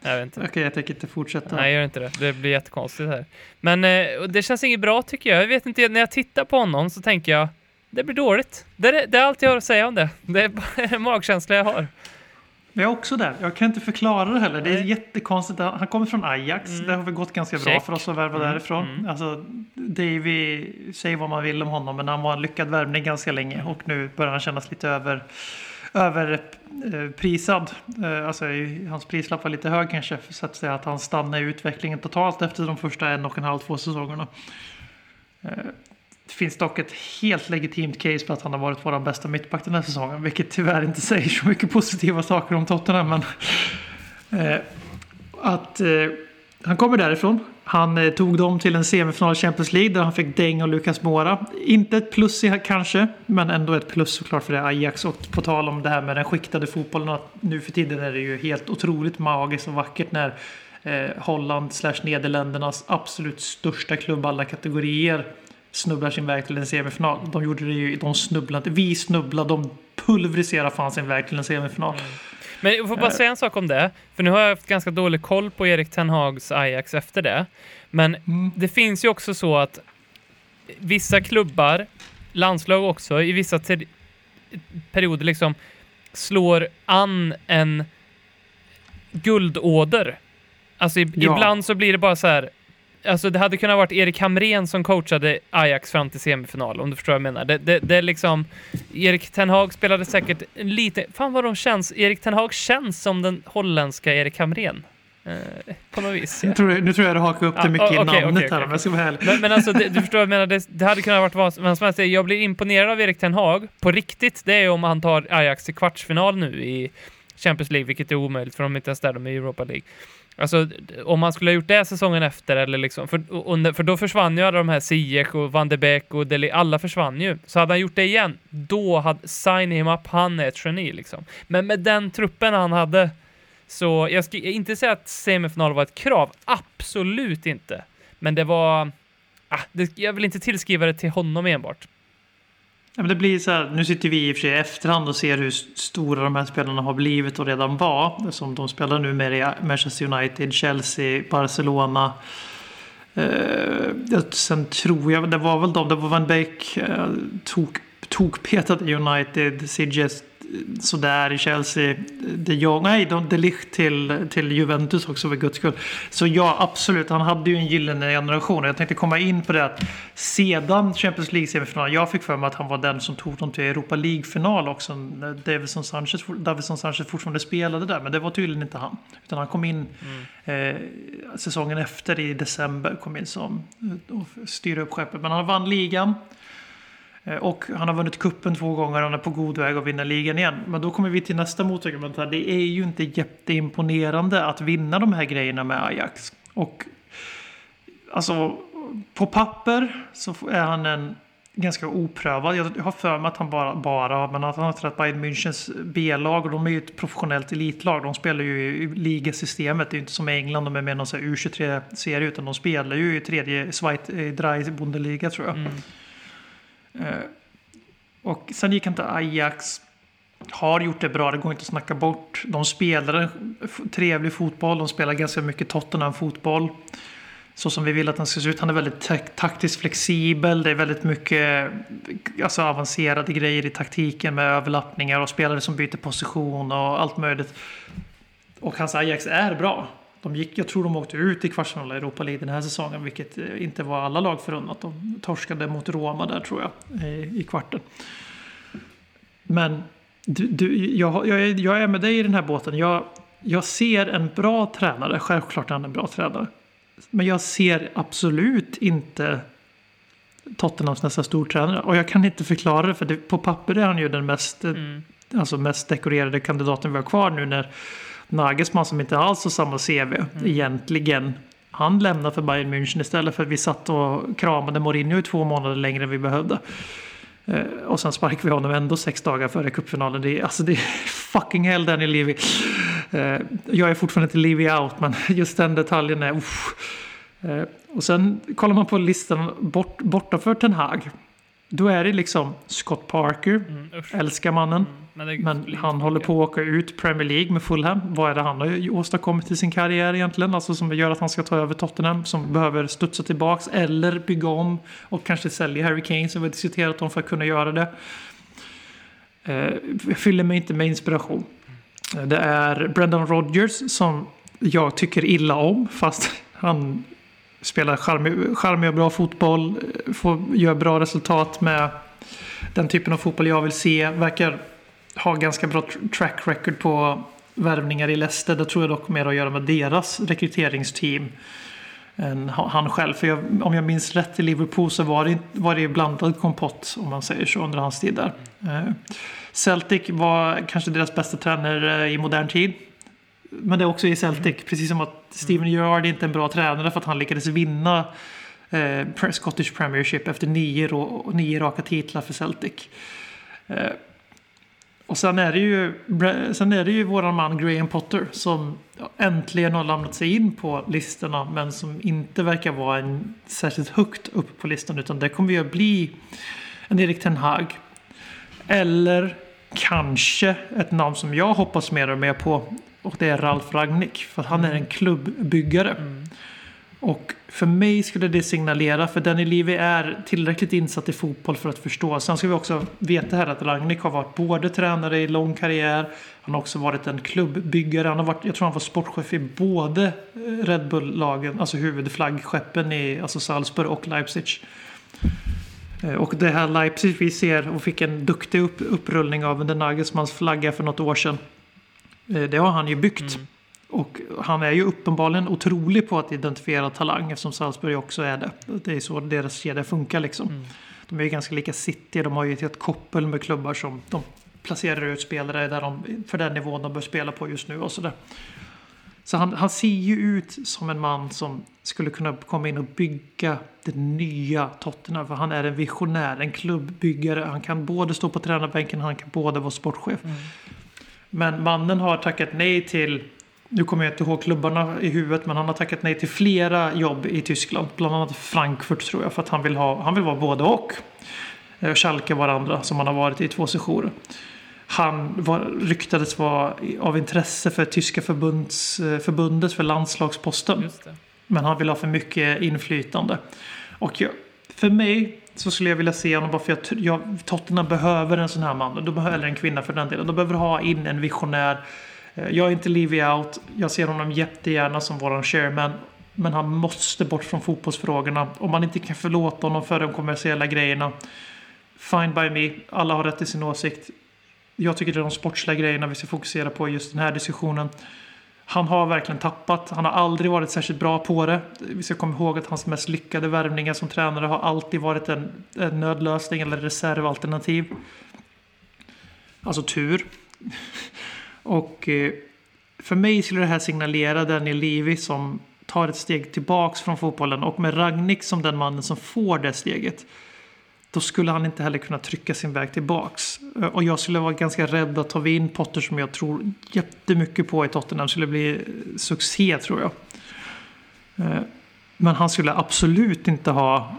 Jag vet inte. Okej, jag tänker inte fortsätta. Nej, gör inte det. Det blir jättekonstigt här. Men eh, det känns inget bra tycker jag. Jag vet inte, när jag tittar på honom så tänker jag det blir dåligt. Det är, det är allt jag har att säga om det. Det är bara en magkänsla jag har. Jag är också där. Jag kan inte förklara det heller. Det är Nej. jättekonstigt. Han kommer från Ajax. Det har väl gått ganska bra Check. för oss att värva därifrån. Alltså, Davy, säg vad man vill om honom, men han var en lyckad värvning ganska länge och nu börjar han kännas lite över överprisad. Eh, alltså i- hans prislapp var lite hög kanske. Så att säga att han stannade i utvecklingen totalt efter de första en och en halv, två säsongerna. Det finns dock ett helt legitimt case på att han har varit vår bästa mittback den här säsongen. Vilket tyvärr inte säger så mycket positiva saker om Tottenham. Men, eh, att eh, han kommer därifrån. Han eh, tog dem till en semifinal i Champions League där han fick däng av Lucas Moura. Inte ett plus i, kanske, men ändå ett plus såklart för det Ajax. Och på tal om det här med den skiktade fotbollen. Att nu för tiden är det ju helt otroligt magiskt och vackert när eh, Holland slash Nederländernas absolut största klubb alla kategorier snubblar sin väg till en semifinal. De gjorde det ju, de snubblade, vi snubblade, de pulveriserade fan sin väg till en semifinal. Men jag får bara säga en sak om det, för nu har jag haft ganska dålig koll på Erik Ten Hags Ajax efter det. Men det finns ju också så att vissa klubbar, landslag också, i vissa perioder liksom slår an en guldåder. Alltså Ja. ibland så blir det bara så här. Alltså det hade kunnat varit Erik Hamrén som coachade Ajax fram till semifinal, om du förstår vad jag menar. Det, det, det är liksom... Erik Ten Hag spelade säkert lite... Fan vad de känns... Erik Ten Hag känns som den holländska Erik Hamrén. Eh, på något vis. Nu tror, jag, nu tror jag du hakar upp det Ja, mycket i okej, okej, namnet okej, här om okej. jag ska vara. Men, men alltså, det, du förstår vad jag menar. Det, det hade kunnat varit vad som helst. Jag blir imponerad av Erik Ten Hag på riktigt. Det är om han tar Ajax till kvartsfinal nu i Champions League, vilket är omöjligt för de är inte ens där, de är i Europa League. Alltså, om man skulle ha gjort det säsongen efter, eller liksom, för, och, för då försvann ju alla de här Ziyech och Van de Beek och Deli, alla försvann ju. Så hade han gjort det igen, då hade sign him up, han är ett geni liksom. Men med den truppen han hade, så jag ska inte säga att semifinal var ett krav, absolut inte. Men det var, ah, det, jag vill inte tillskriva det till honom enbart. Ja, men det blir så här, nu sitter vi i och för sig i efterhand och ser hur stora de här spelarna har blivit och redan var. Som de spelar nu med i Manchester United, Chelsea, Barcelona. Eh, sen tror jag, det var väl de, det var Van Beek eh, tok, tog i United, Sidges sådär i Chelsea. De Jong, nej, de, Ligt till, till Juventus också för guds skull. Så ja, absolut, han hade ju en gyllene generation. Jag tänkte komma in på det att sedan Champions League-semifinalen, jag fick för mig att han var den som tog dem till Europa League-final också. När Davison Sanchez, Davison Sanchez fortfarande spelade där, men det var tydligen inte han. Utan han kom in eh, säsongen efter i december, kom in som och styrde upp skeppet. Men han vann ligan. Eh, och han har vunnit kuppen två gånger och han är på god väg att vinna ligan igen. Men då kommer vi till nästa motargument här. Det är ju inte jätteimponerande att vinna de här grejerna med Ajax. Och alltså på papper så är han en ganska oprövad. Jag har för mig att han bara, bara men att han har tränat Bayern Münchens B-lag och de är ju ett professionellt elitlag. De spelar ju i ligasystemet. Det är ju inte som i England, de är med i någon U23-serie utan de spelar ju i tredje Schweiz, eh, Drei Bundesliga tror jag. Mm. Eh, och sen gick han till Ajax. Har gjort det bra, det går inte att snacka bort. De spelar en trevlig fotboll, de spelar ganska mycket Tottenham-fotboll. Så som vi vill att den ska se ut. Han är väldigt taktiskt flexibel. Det är väldigt mycket alltså, avancerade grejer i taktiken med överlappningar och spelare som byter position och allt möjligt. Och hans Ajax är bra. De gick, jag tror de åkte ut i kvartsfinal i Europa League den här säsongen, vilket eh, inte var alla lag förunnat. De torskade mot Roma där tror jag, i, i kvarten. Men du, du, jag, jag, är, jag är med dig i den här båten. Jag, jag ser en bra tränare, självklart är han en bra tränare. Men jag ser absolut inte Tottenhams nästa stortränare. Och jag kan inte förklara det, för det, på papper är han ju den mest, eh, Mm. alltså mest dekorerade kandidaten vi har kvar nu när Nagelsmann som inte alls har samma CV Mm. egentligen. Han lämnar för Bayern München istället för att vi satt och kramade Mourinho i två månader längre än vi behövde. Eh, och sen sparkade vi honom ändå sex dagar före cupfinalen. Det är, alltså det är fucking hell Danny Levy. Eh, jag är fortfarande inte Levy out men just den detaljen är... uff. Eh, och sen kollar man på listan bort, bortanför Ten Hag. Då är det liksom Scott Parker, Mm, älskar mannen. Men, det Men blir han håller på att åka ut Premier League med Fulham. Vad är det han har åstadkommit i sin karriär egentligen? Alltså som gör att han ska ta över Tottenham. Som behöver studsa tillbaks eller bygga om. Och kanske sälja Harry Kane som vi har diskuterat om för att kunna göra det. Eh, fyller mig inte med inspiration. Eh, Det är Brendan Rodgers som jag tycker illa om. Fast han spelar charmig, charmig och bra fotboll. Får, gör bra resultat med den typen av fotboll jag vill se. Verkar ha ganska bra track record på värvningar i Leicester. Det tror jag dock mer att göra med deras rekryteringsteam än han själv. För jag, om jag minns rätt i Liverpool så var det, var det blandad kompott om man säger så under hans tid där. Eh, Celtic var kanske deras bästa tränare eh, i modern tid. Men det är också i Celtic, precis som att Steven Gerrard är inte en bra tränare för att han lyckades vinna eh, Scottish Premiership efter nio, nio raka titlar för Celtic. Eh, och sen är det ju, sen är det ju våran man Graham Potter som äntligen har lämnat sig in på listorna men som inte verkar vara en särskilt högt upp på listan utan det kommer ju att bli en Erik Ten Hag. Eller kanske ett namn som jag hoppas mer och mer på och det är Ralf Ragnick för han är en klubbbyggare. Och för mig skulle det signalera, för Danny Levy är tillräckligt insatt i fotboll för att förstå. Sen ska vi också veta här att Ragnick har varit både tränare i lång karriär, han har också varit en klubbbyggare. Han har varit, jag tror han var sportchef i både Red Bull-lagen, alltså huvudflaggskeppen i alltså Salzburg och Leipzig. Eh, Och det här Leipzig vi ser och fick en duktig upp, upprullning av under Nagelsmans flagga för något år sedan. Eh, Det har han ju byggt. Och han är ju uppenbarligen otrolig på att identifiera talang eftersom Salzburg också är det. Det är så deras kedja funkar liksom. De är ju ganska lika City. De har ju ett helt koppel med klubbar som de placerar ut spelare där de, för den nivån de bör spela på just nu och sådär. Så han, han ser ju ut som en man som skulle kunna komma in och bygga det nya Tottenham. För han är en visionär, en klubbbyggare. Han kan både stå på tränarbänken, han kan både vara sportchef. Men mannen har tackat nej till, nu kommer jag inte ihåg klubbarna i huvudet, men han har tackat nej till flera jobb i Tyskland. Bland annat Frankfurt tror jag, för att han vill, ha, han vill vara både och. Eh, Schalke varandra som han har varit i två sessioner. Han var, ryktades vara av intresse för tyska förbunds, eh, förbundet för landslagsposten. Men han vill ha för mycket inflytande. Och jag, för mig så skulle jag vilja se honom bara för att jag, Tottenham behöver en sån här man. De behöver, eller en kvinna för den delen. De behöver ha in en visionär. Eh, jag är inte Levy out. Jag ser honom jättegärna som våran chairman. Men han måste bort från fotbollsfrågorna. Om man inte kan förlåta honom för de kommersiella grejerna. Fine by me. Alla har rätt till sin åsikt. Jag tycker det är de sportsliga grejerna vi ska fokusera på i just den här diskussionen. Han har verkligen tappat. Han har aldrig varit särskilt bra på det. Vi ska komma ihåg att hans mest lyckade värvningar som tränare har alltid varit en, en nödlösning eller reservalternativ. Alltså tur. Och eh, för mig skulle det här signalera Daniel Levy som tar ett steg tillbaks från fotbollen och med Ragnik som den mannen som får det steget. Då skulle han inte heller kunna trycka sin väg tillbaks. Eh, Och jag skulle vara ganska rädd att ta vi in Potter som jag tror jättemycket på i Tottenham skulle bli eh, succé tror jag. Eh, Men han skulle absolut inte ha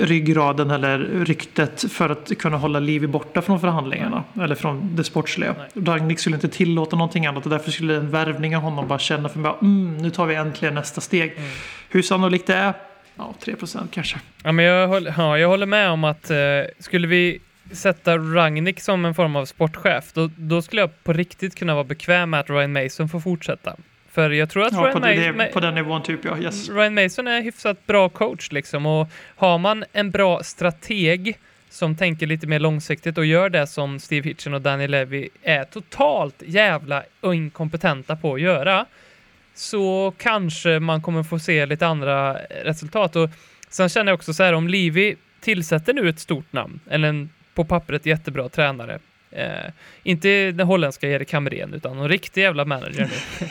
ryggraden eller ryktet för att kunna hålla Livi borta från förhandlingarna. Eller från det sportsliga. Ragnik skulle inte tillåta någonting annat och därför skulle en värvning av honom bara känna för mig mm, nu tar vi äntligen nästa steg. Hur sannolikt det är? Ja, 3% kanske. Ja, men jag, håller, ja, jag håller med om att eh, skulle vi sätta Ragnik som en form av sportchef, då, då skulle jag på riktigt kunna vara bekväm med att Ryan Mason får fortsätta. För jag tror att Ja, Ryan, på, det, Ma- det, på den nivån typ ja. Yes. Ryan Mason är hyfsat bra coach liksom och har man en bra strateg som tänker lite mer långsiktigt och gör det som Steve Hitchen och Danny Levy är totalt jävla inkompetenta på att göra så kanske man kommer få se lite andra resultat. Och sen känner jag också så här, om Levy tillsätter nu ett stort namn, eller en på pappret jättebra tränare, eh, inte den holländska Erik Hamrén, utan en riktig jävla manager nu.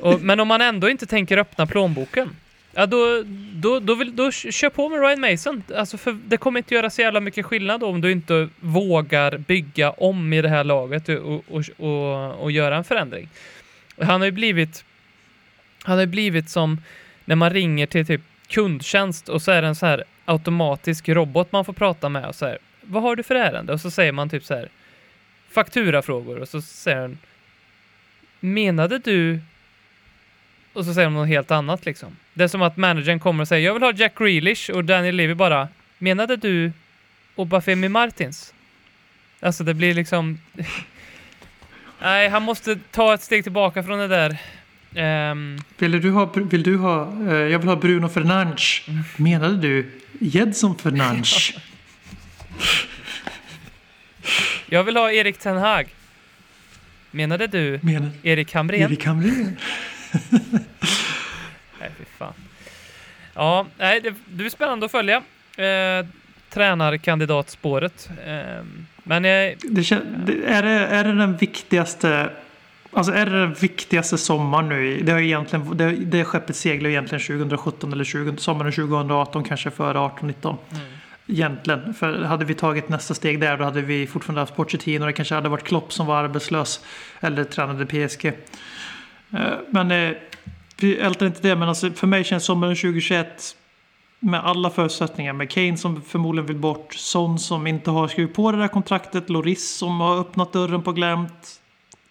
och, men om man ändå inte tänker öppna plånboken, Ja, då, då, då, vill, då kör på med Ryan Mason. Alltså för det kommer inte göra så jävla mycket skillnad om du inte vågar bygga om i det här laget och, och, och, och göra en förändring. Han har ju blivit hade har blivit som när man ringer till typ kundtjänst och så är det en så här automatisk robot man får prata med och så här, vad har du för ärende? Och så säger man typ så här fakturafrågor och så säger den menade du och så säger de något helt annat liksom. Det är som att managern kommer och säger jag vill ha Jack Grealish och Daniel Levy bara menade du Obafemi Martins? Alltså det blir liksom Nej, han måste ta ett steg tillbaka från det där. Ehm, Vill du ha, vill du ha eh, jag vill ha Bruno Fernandes. Menade du Jedson Fernandes? jag vill ha Erik Ten Hag. Menade du Men Erik Hamrén? Erik Hamrén. Nej, fy fan. Ja, nej, det, det är spännande att följa. Eh, tränarkandidatspåret. Eh, men eh, det, är, det, är det den viktigaste Alltså är det den viktigaste sommaren nu? Det, har egentligen, det, det skeppet seglar ju egentligen 2017 eller 20, sommaren 2018 kanske före 18-19. Egentligen. För hade vi tagit nästa steg där då hade vi fortfarande haft Pochettino och det kanske hade varit Klopp som var arbetslös. Eller tränade PSG. Eh, Men eh, vi ältar inte det. Men alltså, för mig känns sommaren 2021 med alla förutsättningar. Med Kane som förmodligen vill bort. Son som inte har skrivit på det där kontraktet. Loris som har öppnat dörren på glänt.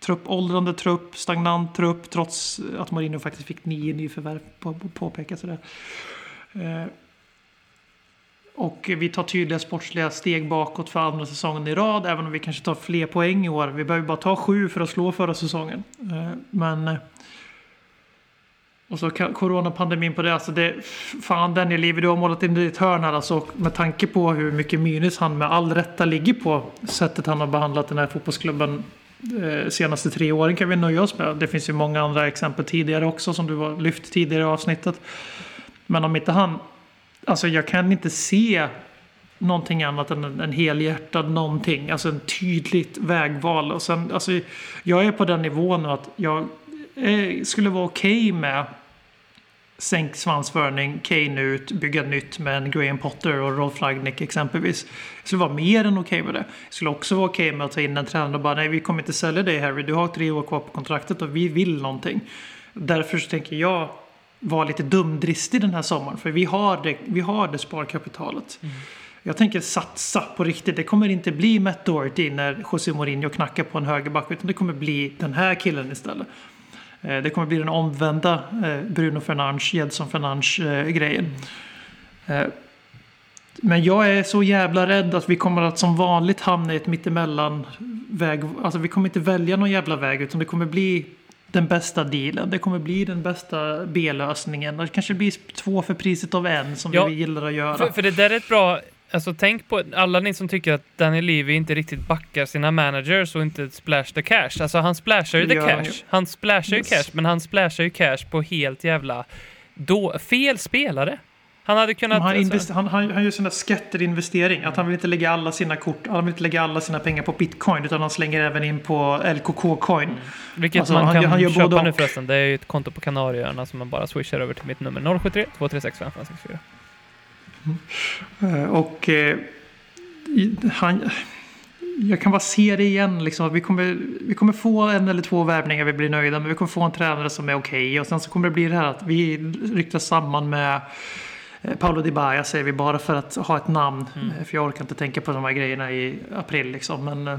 Trupp, åldrande trupp, stagnant trupp. Trots att Marino faktiskt fick nio nyförvärv på, på, påpekas sådär. Eh, och vi tar tydliga sportsliga steg bakåt för andra säsongen i rad. Även om vi kanske tar fler poäng i år. Vi behöver bara ta sju för att slå förra säsongen. Eh, Men... Eh, och så coronapandemin på det. Alltså det fan Daniel Levy, du har målat in ditt hörn här. Alltså, och med tanke på hur mycket minus han med all rätta ligger på. Sättet han har behandlat den här fotbollsklubben Eh, senaste tre åren kan vi nöja oss med. Det finns ju många andra exempel tidigare också som du har lyft tidigare i avsnittet. Men om inte han... Alltså jag kan inte se någonting annat än en, en helhjärtad någonting. Alltså en tydligt vägval. Och sen, alltså, jag är på den nivån nu att jag eh, skulle vara okej med sänkt svansföring, Kane ut, bygga nytt med en Graham Potter och Rolf Ragnick exempelvis. Jag skulle vara mer än okej med det. Jag skulle också vara okej med att ta in en tränare och bara nej vi kommer inte sälja dig Harry, du har tre år kvar på kontraktet och vi vill någonting. Därför så tänker jag vara lite dumdristig den här sommaren för vi har det, vi har det sparkapitalet. Jag tänker satsa på riktigt. Det kommer inte bli Matt Doherty när José Mourinho knackar på en högerback utan det kommer bli den här killen istället. Eh, Det kommer bli den omvända eh, Bruno Fernandes, Jedson Fernandes eh, grejen. Eh, Men jag är så jävla rädd att vi kommer att som vanligt hamna i ett mittemellan väg. Alltså vi kommer inte välja någon jävla väg utan det kommer bli den bästa dealen. Det kommer bli den bästa B-lösningen. Det kanske blir två för priset av en som Ja, vi gillar att göra. För, för det där är ett bra... Alltså tänk på alla ni som tycker att Daniel Levy inte riktigt backar sina managers och inte splash the cash. Alltså han splashar ju the han cash. Han splashar Yes. ju cash, men han splashar ju cash på helt jävla... Då, fel spelare. Han hade kunnat... Han, alltså- han, han, han gör sån där scatter-investering. Att han vill inte lägga alla sina kort, han vill inte lägga alla sina pengar på bitcoin utan han slänger även in på LKK-coin. Vilket Alltså, man kan han gör köpa nu förresten. Det är ju ett konto på Kanarieöarna som man bara swishar över till mitt nummer 073 236 5564. Eh, Och eh, han... Jag kan bara se det igen. Liksom, att vi, kommer, vi kommer få en eller två värvningar vi blir nöjda med. Vi kommer få en tränare som är okej. Och sen så kommer det bli det här att vi ryktas samman med eh, Paolo Di Baia säger vi bara för att ha ett namn. Eh, För jag orkar inte tänka på de här grejerna i april. Liksom. Men, eh,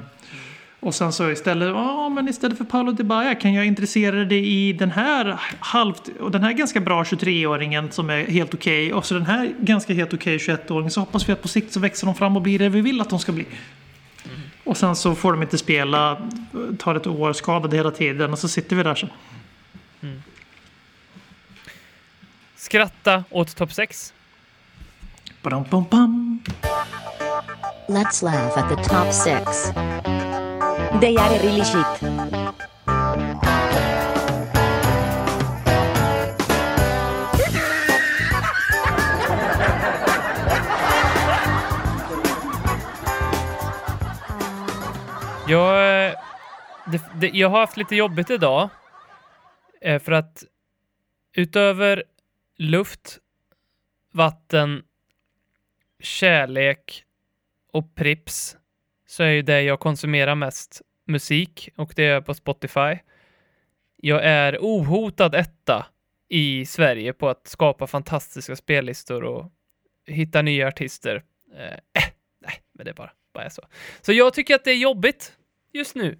Och sen så istället, ja men istället för Paolo Di Baia kan jag intressera dig i den här halvt, och den här ganska bra 23-åringen som är helt okej och så den här ganska helt okej 21-åringen så hoppas vi att på sikt så växer de fram och blir det vi vill att de ska bli. Och sen så får de inte spela, tar ett år skadade hela tiden och så sitter vi där så. Skratta åt topp 6. Badum, bum, bum. Let's laugh at the top six. They are really shit. Jag, eh, det, det, jag har haft lite jobbigt idag. Eh, för att utöver luft, vatten, kärlek och prips så är ju det jag konsumerar mest musik och det är på Spotify. Jag är ohotad etta i Sverige på att skapa fantastiska spellistor och hitta nya artister. Eh, äh, nej, men det är bara, bara är så. Så jag tycker att det är jobbigt just nu.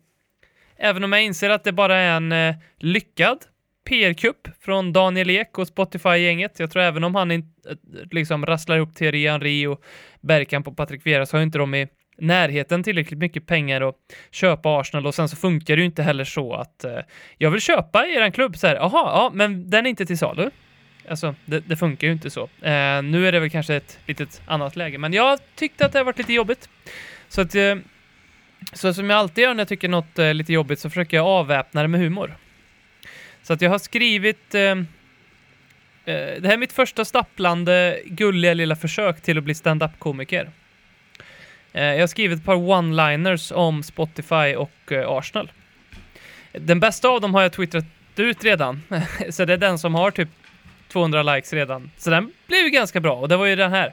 Även om jag inser att det bara är en eh, lyckad PR-kupp från Daniel Ek och Spotify-gänget. Jag tror även om han in, eh, liksom rasslar upp Thierry Henry och Berkan på Patrik Vera så har inte de i närheten tillräckligt mycket pengar att köpa Arsenal och sen så funkar det ju inte heller så att eh, jag vill köpa eran klubb så här, jaha, ja, men den är inte till salu. Alltså, det, det funkar ju inte så. Eh, nu är det väl kanske ett litet annat läge, men jag tyckte att det har varit lite jobbigt. Så att eh, Så som jag alltid gör när jag tycker något är lite jobbigt så försöker jag avväpna det med humor. Så att jag har skrivit... Eh, eh det här är mitt första stapplande, gulliga lilla försök till att bli stand-up-komiker jag har skrivit ett par one-liners om Spotify och eh, Arsenal. Den bästa av dem har jag twittrat ut redan, så det är den som har typ 200 likes redan. Så den blev ju ganska bra, och det var ju den här.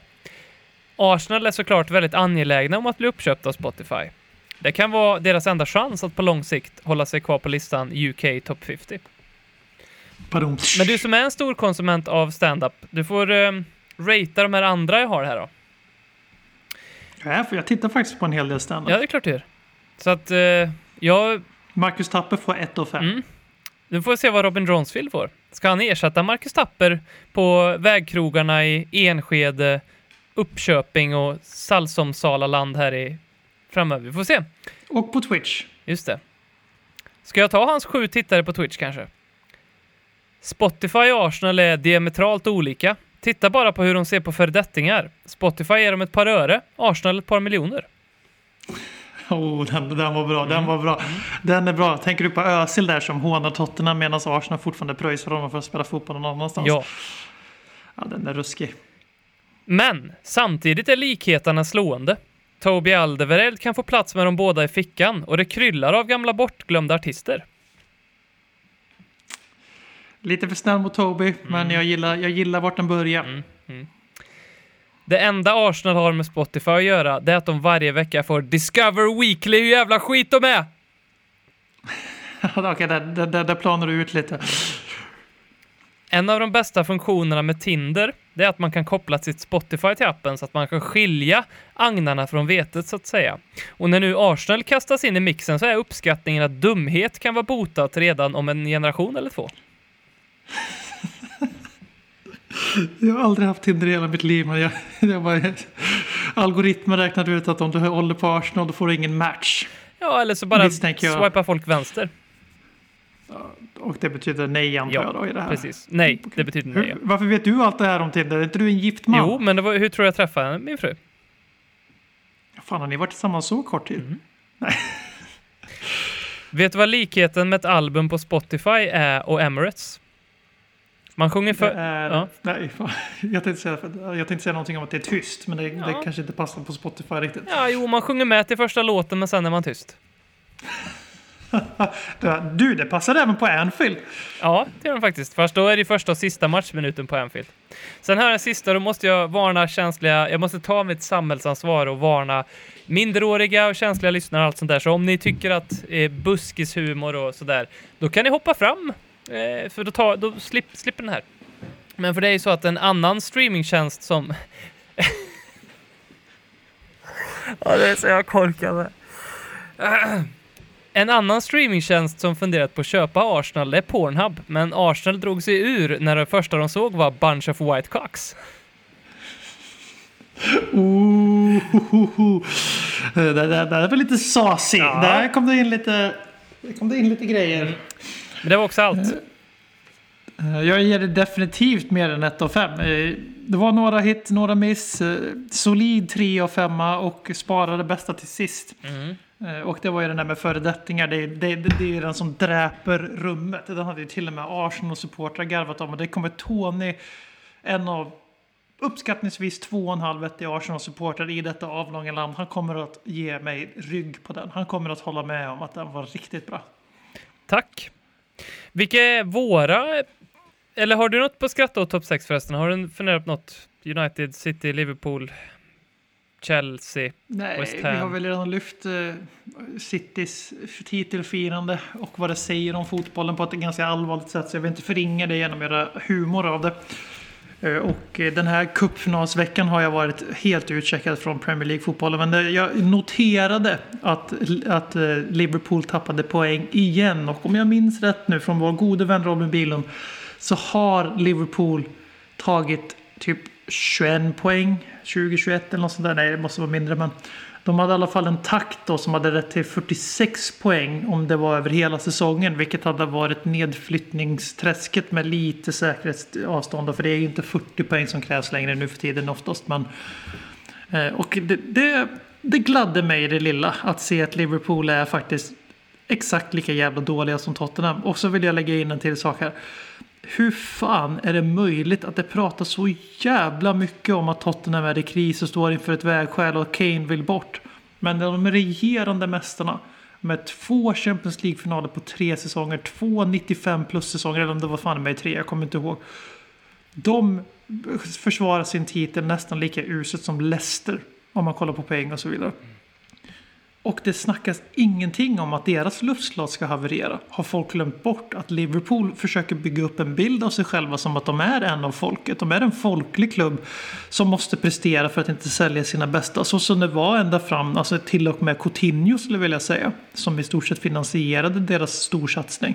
Arsenal är såklart väldigt angelägna om att bli uppköpta av Spotify. Det kan vara deras enda chans att på lång sikt hålla sig kvar på listan UK Top 50. Badum. Men du som är en stor konsument av stand-up, du får um, ratea de här andra jag har här då. Ja, för jag tittar faktiskt på en hel del standup. Ja, det är klart du gör. Så att uh, jag... Marcus Tapper får 1 av 5. Mm. Nu får vi se vad Robin Dronsfield får. Ska han ersätta Marcus Tapper på vägkrogarna i Enskede, Uppköping och Salsomsalaland här i framöver? Vi får se. Och på Twitch. Just det. Ska jag ta hans sju tittare på Twitch kanske? Spotify och Arsenal är diametralt olika. Titta bara på hur de ser på föredettingar. Spotify ger dem ett par öre, Arsenal ett par miljoner. Oh, den, den var bra. Mm. Den var bra. Den är bra. Tänker du på Özil där som hånar Tottenham medan Arsenal fortfarande pröjsar honom för att spela fotboll någon annanstans? Ja. ja den är ruskig. Men samtidigt är likheterna slående. Toby Alderweireld kan få plats med de båda i fickan och det kryllar av gamla bortglömda artister. Lite för snäll mot Toby, Mm. men jag gillar, jag gillar vart den börjar. Det enda Arsenal har med Spotify att göra, det är att de varje vecka får Discover Weekly hur jävla skit de är! Okej, där, där, där, där planar du ut lite. En av de bästa funktionerna med Tinder, det är att man kan koppla sitt Spotify till appen så att man kan skilja agnarna från vetet så att säga. Och när nu Arsenal kastas in i mixen så är uppskattningen att dumhet kan vara botat redan om en generation eller två. Jag har aldrig haft Tinder i hela mitt liv, men jag, jag bara, algoritmen räknade ut att om du håller på Arsenal då får du ingen match. Ja, eller så bara swipar folk vänster. Och det betyder nej antar jag då i det här. precis. Nej, det betyder nej. ja. Hur, varför vet du allt det här om Tinder? Är inte du en gift man? Jo, men var, hur tror jag träffade min fru? Fan, har ni varit tillsammans så kort tid? Mm. Vet du vad likheten med ett album på Spotify är och Emirates? Man sjunger Det för... är, Ja. nej, jag, tänkte säga, jag tänkte säga någonting om att det är tyst, men det, det Ja. kanske inte passar på Spotify riktigt. Ja, jo, man sjunger med till första låten, men sen är man tyst. Det- Du, det passar även på Anfield. Ja, det gör de faktiskt. Fast då är det första och sista matchminuten på Anfield. Sen här den sista, då måste jag varna känsliga... Jag måste ta mitt samhällsansvar och varna minderåriga och känsliga lyssnare och allt sånt där. Så om ni tycker att eh, buskishumor och sådär, då kan ni hoppa fram. Eh, för då, tar, då slipp, slipper den här. Men för det är ju så att en annan streamingtjänst som... ja, det är så jag korkade. En annan streamingtjänst som funderat på att köpa Arsenal är Pornhub, men Arsenal drog sig ur när det första de såg var Bunch of White Cocks. Ooh, det, det, det är väl lite sasig. Ja. Där kom det in lite, där kom det in lite grejer. Men det var också allt. Eh, Jag ger det definitivt mer än 1 av 5. Det var några hit, några miss. eh, Solid 3 av 5 och sparade bästa till sist. Mm. Eh, Och det var ju den där med föredettingar. Det, det, det, det är den som dräper rummet. Den hade ju till och med Arsenal-supportrar garvat om. Och det kommer Tony, en av uppskattningsvis 2,5 Arsenal-supportrar i detta avlånga land. Han kommer att ge mig rygg på den. Han kommer att hålla med om att den var riktigt bra. Tack. Vilka är våra... Eller har du något på skratta åt topp 6 förresten? Har du funderat på något? United, City, Liverpool, Chelsea? Nej, West vi Ham. har väl redan lyft eh, Citys titelfirande och vad det säger om fotbollen på ett ganska allvarligt sätt. Så jag vill inte förringa det genom att göra humor av det. Eh, och eh, den här cupfinalsveckan har jag varit helt utcheckad från Premier League-fotbollen. Men eh, jag noterade att, att Liverpool tappade poäng igen. Och om jag minns rätt nu från vår gode vän Robin Bilum så har Liverpool tagit typ 21 poäng 2021 eller något sånt där. Nej, det måste vara mindre. Men de hade i alla fall en takt då som hade rätt till 46 poäng om det var över hela säsongen. Vilket hade varit nedflyttningsträsket med lite säkerhetsavstånd. då, För det är ju inte 40 poäng som krävs längre nu för tiden oftast. Men, eh, och det, det, det gladde mig i det lilla att se att Liverpool är faktiskt exakt lika jävla dåliga som Tottenham. Och så vill jag lägga in en till sak här. Hur fan är det möjligt att det pratas så jävla mycket om att Tottenham är i kris och står inför ett vägskäl och Kane vill bort. Men de regerande mästarna med två Champions League-finaler på tre säsonger, två 95 plus-säsonger, eller om det var fan med tre, jag kommer inte ihåg. De försvarar sin titel nästan lika uselt som Leicester, om man kollar på poäng och så vidare. Och det snackas ingenting om att deras luftslott ska haverera. Har folk glömt bort att Liverpool försöker bygga upp en bild av sig själva som att de är en av folket. De är en folklig klubb som måste prestera för att inte sälja sina bästa. Så som det var ända fram, alltså till och med Coutinho skulle jag vilja säga. Som i stort sett finansierade deras storsatsning.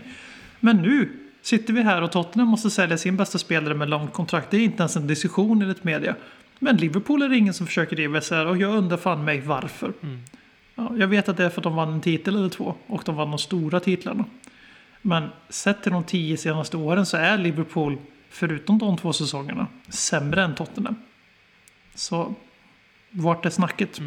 Men nu sitter vi här och Tottenham måste sälja sin bästa spelare med långt kontrakt. Det är inte ens en diskussion enligt media. Men Liverpool är det ingen som försöker driva isär och jag undrar fan mig varför. Mm. Ja, jag vet att det är för att de vann en titel eller två och de vann de stora titlarna. Men sett till de tio senaste åren så är Liverpool, förutom de två säsongerna, sämre än Tottenham. Så vart är snacket?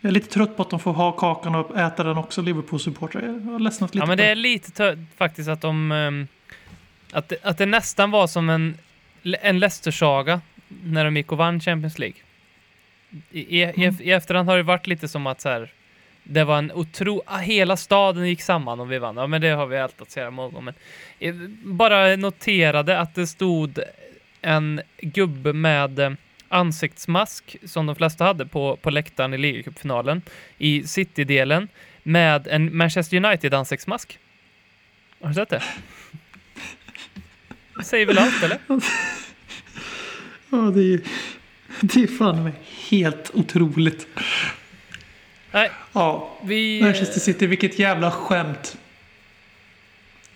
Jag är lite trött på att de får ha kakan och äta den också, Liverpool-supportrar. Jag har ledsnat lite Ja, men det är lite tö- faktiskt att de... ehm, att, det, att det nästan var som en, en Leicester-saga när de gick och vann Champions League. I, i, i, I efterhand har det varit lite som att så här, det var en otro... Ah, hela staden gick samman och vi vann. Ja, men det har vi alltid att säga många gånger. Men eh, bara noterade att det stod en gubbe med eh, ansiktsmask, som de flesta hade på, på läktaren i ligacupfinalen, i City-delen, med en Manchester United-ansiktsmask. Har du sett det? Det säger väl allt, eller? Ja, det är ju... Det är fan mig helt otroligt. Nej, Ja, vi... Manchester City, vilket jävla skämt.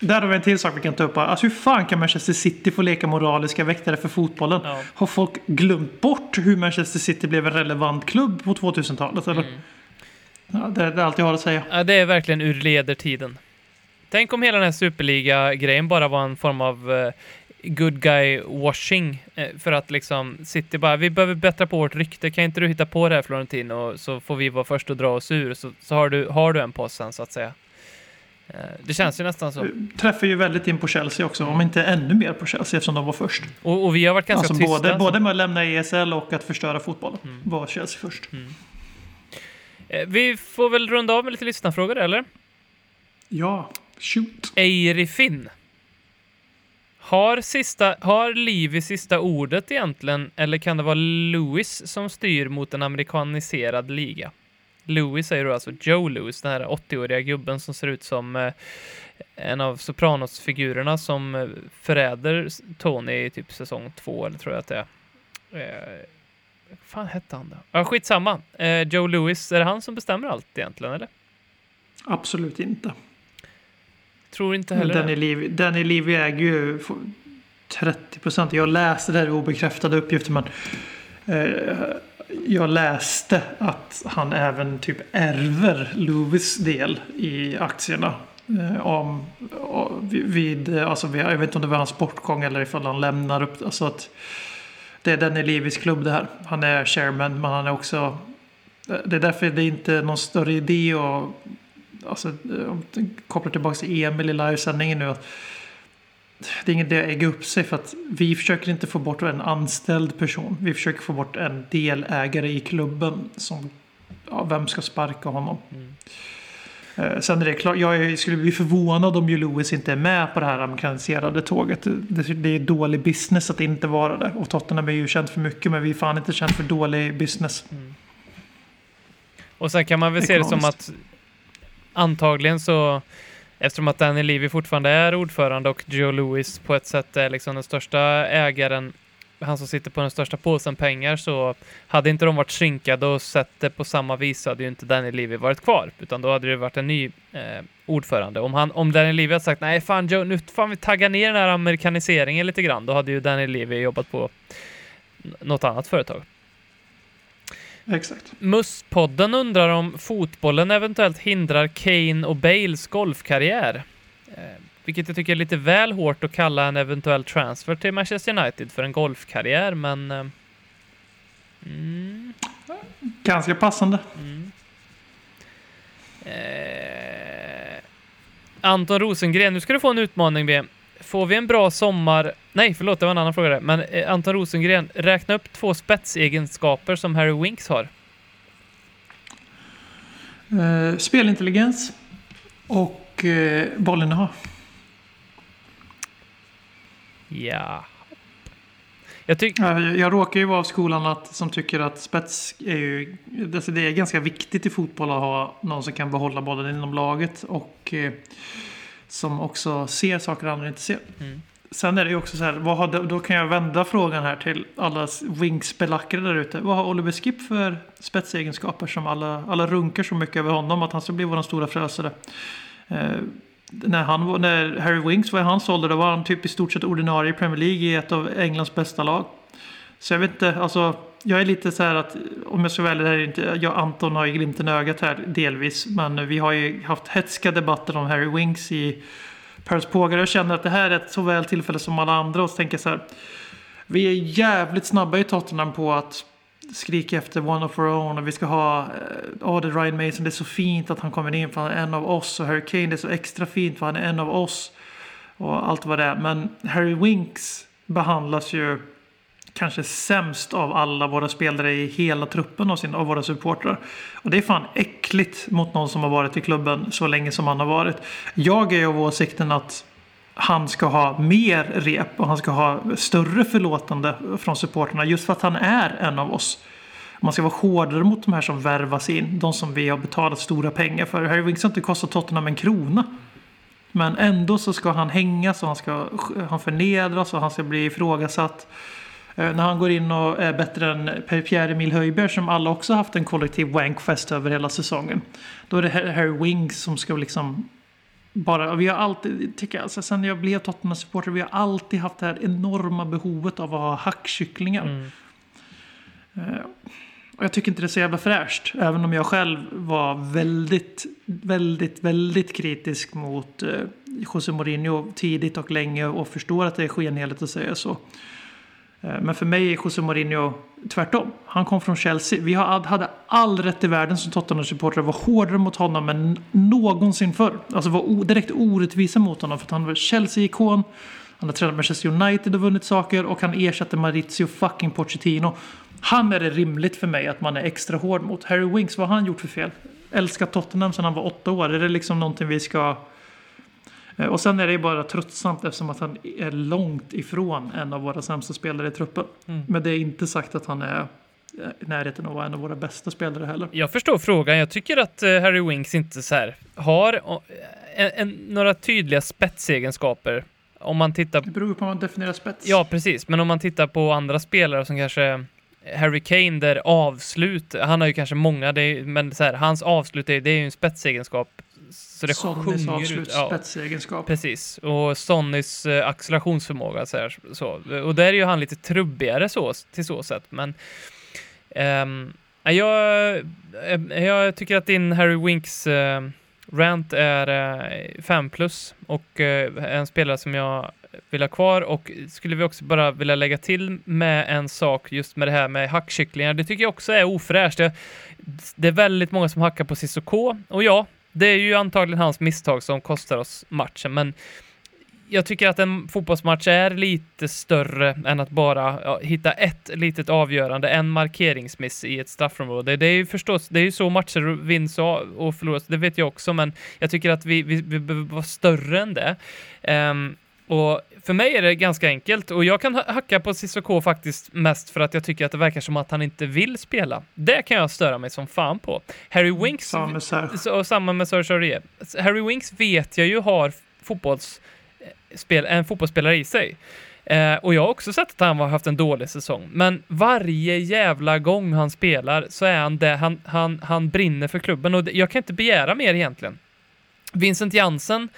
Där har vi en till sak vi kan ta upp. Alltså hur fan kan Manchester City få leka moraliska väktare för fotbollen? Ja. Har folk glömt bort hur Manchester City blev en relevant klubb på 2000-talet? Eller? Mm. Ja, det, det är allt jag har att säga. Ja, det är verkligen ur ledertiden. Tänk om hela den här superliga-grejen bara var en form av eh, good guy washing eh, för att liksom City bara, vi behöver bättra på vårt rykte, kan inte du hitta på det här Florentino så får vi vara först att dra oss ur så, så har, du, har du en post sen så att säga. Eh, det känns ju nästan så. Träffar ju väldigt in på Chelsea också, om inte ännu mer på Chelsea eftersom de var först. Och, och vi har varit ganska Alltså tysta. både, både med att lämna ESL och att förstöra fotbollen var Chelsea först. Eh, Vi får väl runda av med lite lyssnarfrågor, eller? Ja, shoot. Eiri Finn. Har, sista, har Livi sista ordet egentligen, eller kan det vara Lewis som styr mot en amerikaniserad liga? Lewis är ju alltså Joe Lewis, den här 80-åriga gubben som ser ut som eh, en av Sopranos-figurerna som eh, förräder Tony i typ säsong två, eller tror jag att det är. Eh, vad fan hette han då? Ja, skitsamma. Eh, Joe Lewis, är det han som bestämmer allt egentligen, eller? Absolut inte. Tror inte heller Danny. Levy, Danny Levy äger ju 30 procent. Jag läste det här obekräftade uppgifter men eh, jag läste att han även typ ärver Lewis del i aktierna. Eh, om, vid, alltså vid, jag vet inte om det var hans bortgång eller ifall han lämnar upp. Alltså att det är Danny Levys klubb det här. Han är chairman men han är också det är därför det är inte någon större idé att alltså, om jag kopplar tillbaka till Emil i livesändningen nu. Att det är ingen idé att ägga upp sig för att vi försöker inte få bort en anställd person. Vi försöker få bort en delägare i klubben som, ja, vem ska sparka honom? Eh, Sen är det klart, jag skulle bli förvånad om ju Lewis inte är med på det här amerikaniserade tåget. Det, det är dålig business att inte vara det. Och Tottenham är ju känt för mycket men vi är fan inte känt för dålig business. Och sen kan man väl se det som att antagligen så eftersom att Danny Levy fortfarande är ordförande och Joe Lewis på ett sätt är liksom den största ägaren, han som sitter på den största påsen pengar, så hade inte de varit synkade och sett det på samma vis så hade ju inte Danny Levy varit kvar, utan då hade det varit en ny eh, ordförande. Om, han, om Danny Levy hade sagt nej fan Joe, nu får vi tagga ner den här amerikaniseringen lite grann, då hade ju Danny Levy jobbat på något annat företag. Exakt. Musspodden undrar om fotbollen eventuellt hindrar Kane och Bales golfkarriär. Eh, vilket jag tycker är lite väl hårt att kalla en eventuell transfer till Manchester United för en golfkarriär, men... Eh, mm, Ganska passande. Eh, Anton Rosengren, nu ska du få en utmaning B. Får vi en bra sommar... Nej, förlåt, det var en annan fråga där. Men eh, Anton Rosengren, räkna upp två spetsegenskaper som Harry Winks har. Eh, spelintelligens och eh, bollinnehav. Ja. Jag tycker... Ja, Jag, jag råkar ju vara av skolan att, som tycker att spets är ju... Alltså det är ganska viktigt i fotboll att ha någon som kan behålla bollen inom laget och eh, som också ser saker andra inte ser. Mm. Sen är det ju också så här, vad har, då kan jag vända frågan här till alla Wings-belackare där ute. Vad har Oliver Skip för spetsegenskaper som alla, alla runkar så mycket över honom att han ska bli vår stora frälsare? Eh, när, han, när Harry Winks var i hans ålder då var han typ i stort sett ordinarie i Premier League i ett av Englands bästa lag. Så jag vet inte, alltså jag är lite så här att om jag ska välja det här inte, jag Anton har ju glimten i ögat här delvis. Men vi har ju haft hetska debatter om Harry Winks i Paris Pågar. Jag känner att det här är ett så väl tillfälle som alla andra och så tänker jag så här. Vi är jävligt snabba i Tottenham på att skrika efter one of our own och vi ska ha, eh, det är Ryan Mason, det är så fint att han kommer in för han är en av oss och Harry Kane det är så extra fint för han är en av oss. Och allt vad det är. Men Harry Winks behandlas ju kanske sämst av alla våra spelare i hela truppen av, sin, av våra supportrar. Och det är fan äckligt mot någon som har varit i klubben så länge som han har varit. Jag är av åsikten att han ska ha mer rep och han ska ha större förlåtande från supporterna just för att han är en av oss. Man ska vara hårdare mot de här som värvas in. De som vi har betalat stora pengar för. Harry Winks har inte kostat Tottenham en krona. Men ändå så ska han hängas och han ska han förnedras och han ska bli ifrågasatt. Eh, När han går in och är bättre än Pierre-Emil Höjbjerg som alla också haft en kollektiv wankfest över hela säsongen. Då är det Harry Winks som ska liksom bara, vi har alltid, tycker jag, alltså, sen jag blev Tottenham-supporter, vi har alltid haft det här enorma behovet av att ha hackkycklingar. Mm. Eh, och jag tycker inte det är så jävla fräscht. Även om jag själv var väldigt, väldigt, väldigt kritisk mot eh, José Mourinho tidigt och länge och förstår att det är skenheligt att säga så. Eh, men för mig är José Mourinho tvärtom. Han kom från Chelsea. Vi hade all rätt i världen som Tottenham-supportrar att vara hårdare mot honom än någonsin förr. Alltså var direkt orättvisa mot honom för att han var Chelsea-ikon. Han har tränat Manchester United och vunnit saker och han ersatte Maurizio fucking Pochettino. Han är det rimligt för mig att man är extra hård mot. Harry Winks, vad har han gjort för fel? Älskat Tottenham sedan han var åtta år. Är det liksom någonting vi ska... Eh, Och sen är det ju bara tröttsamt eftersom att han är långt ifrån en av våra sämsta spelare i truppen. Men det är inte sagt att han är eh, i närheten av att vara en av våra bästa spelare heller. Jag förstår frågan. Jag tycker att eh, Harry Winks inte så här har en, en, några tydliga spetsegenskaper. Om man tittar Det beror på hur man definierar spets. Ja, precis. Men om man tittar på andra spelare som kanske Harry Kane där avslut, han har ju kanske många, är, men så här, hans avslut är, det är ju en spetsegenskap. Så det Sonnys sjunger ut. avslut, Ja, precis. Och Sonnys eh, accelerationsförmåga så, här, så. Och där är ju han lite trubbigare så, till så sätt, men ehm, jag, eh, jag tycker att din Harry Winks eh, rant är 5 plus och eh, en spelare som jag vill ha kvar och skulle vi också bara vilja lägga till med en sak just med det här med hackkycklingar. Det tycker jag också är ofräscht. Det, det är väldigt många som hackar på Cissoko och ja, det är ju antagligen hans misstag som kostar oss matchen, men jag tycker att en fotbollsmatch är lite större än att bara ja, hitta ett litet avgörande, en markeringsmiss i ett straffområde. Det är ju förstås, det är ju så matcher vinns och förloras, det vet jag också, men jag tycker att vi, vi, vi behöver vara större än det. Um, och för mig är det ganska enkelt och jag kan ha- hacka på Cissoko faktiskt mest för att jag tycker att det verkar som att han inte vill spela. Det kan jag störa mig som fan på. Harry Winks Samma med Serge. och samma med Serge Aurier. Harry Winks vet jag ju har fotbollsspel, en fotbollsspelare i sig. Eh, och jag har också sett att han har haft en dålig säsong. Men varje jävla gång han spelar så är han det, han, han, han brinner för klubben och det- jag kan inte begära mer egentligen. Vincent Jansen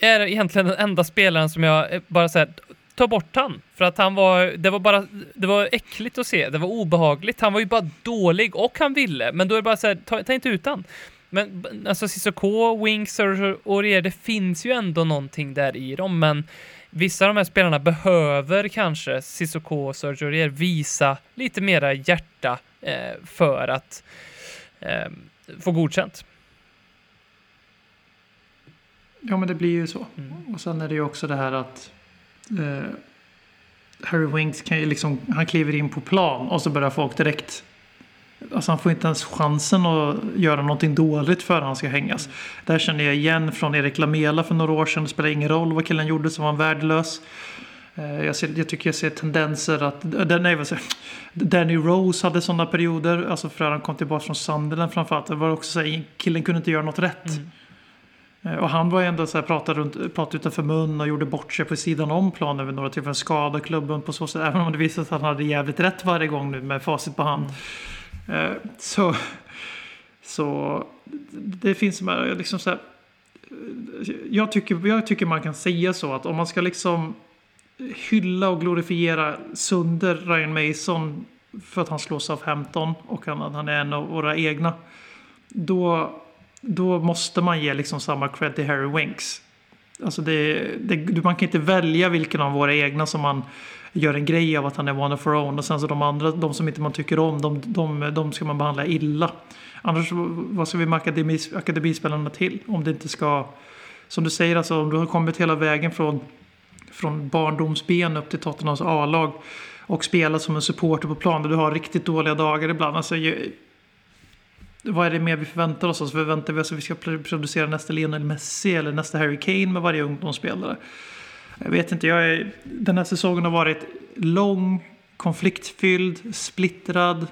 är egentligen den enda spelaren som jag eh, bara säger ta bort han. För att han var, det var bara, det var äckligt att se, det var obehagligt. Han var ju bara dålig och han ville, men då är det bara så här, ta, ta inte ut han. Men alltså Cissoko, Winks och Aurier, det finns ju ändå någonting där i dem, men vissa av de här spelarna behöver kanske Cissoko och Sergio Aurier visa lite mera hjärta eh, för att eh, få godkänt. Ja, men det blir ju så. Mm. Och sen är det ju också det här att eh, Harry Winks kan ju liksom, han kliver in på plan och så börjar folk direkt Alltså han får inte ens chansen att göra någonting dåligt för han ska hängas. Där känner jag igen från Erik Lamela för några år sedan. Det spelar ingen roll vad killen gjorde så var han värdelös. Eh, Jag, ser, jag tycker jag ser tendenser att... Nej, vad säger? Danny Rose hade sådana perioder. Alltså för att han kom tillbaka från Sunderland framförallt. Det var också så här, killen kunde inte göra något rätt. Eh, Eh, och han var ju ändå så här, pratade, runt, pratade utanför mun och gjorde bort sig på sidan om planen vid några tillfällen. Skadade klubben på så sätt. Även om det visade sig att han hade jävligt rätt varje gång nu med facit på hand. Eh, Så, så det finns här, liksom så här, jag, tycker, jag tycker man kan säga så att om man ska liksom hylla och glorifiera Sunder Ryan Mason för att han slås av 15 och han, att han är en av våra egna. Då, då måste man ge liksom samma cred till Harry Winks. Alltså det, det, man kan inte välja vilken av våra egna som man gör en grej av att han är one of our own. Och sen så de andra, de som inte man tycker om, de, de, de ska man behandla illa. Annars, vad ska vi med akademi, akademispelarna till? Om det inte ska, som du säger, alltså om du har kommit hela vägen från, från barndomsben upp till Tottenhams A-lag och spelat som en supporter på plan där du har riktigt dåliga dagar ibland. Alltså, vad är det mer vi förväntar oss? Alltså, förväntar vi oss att vi ska producera nästa Lionel Messi eller nästa Harry Kane med varje ungdomsspelare? Jag vet inte, jag är, den här säsongen har varit lång, konfliktfylld, splittrad,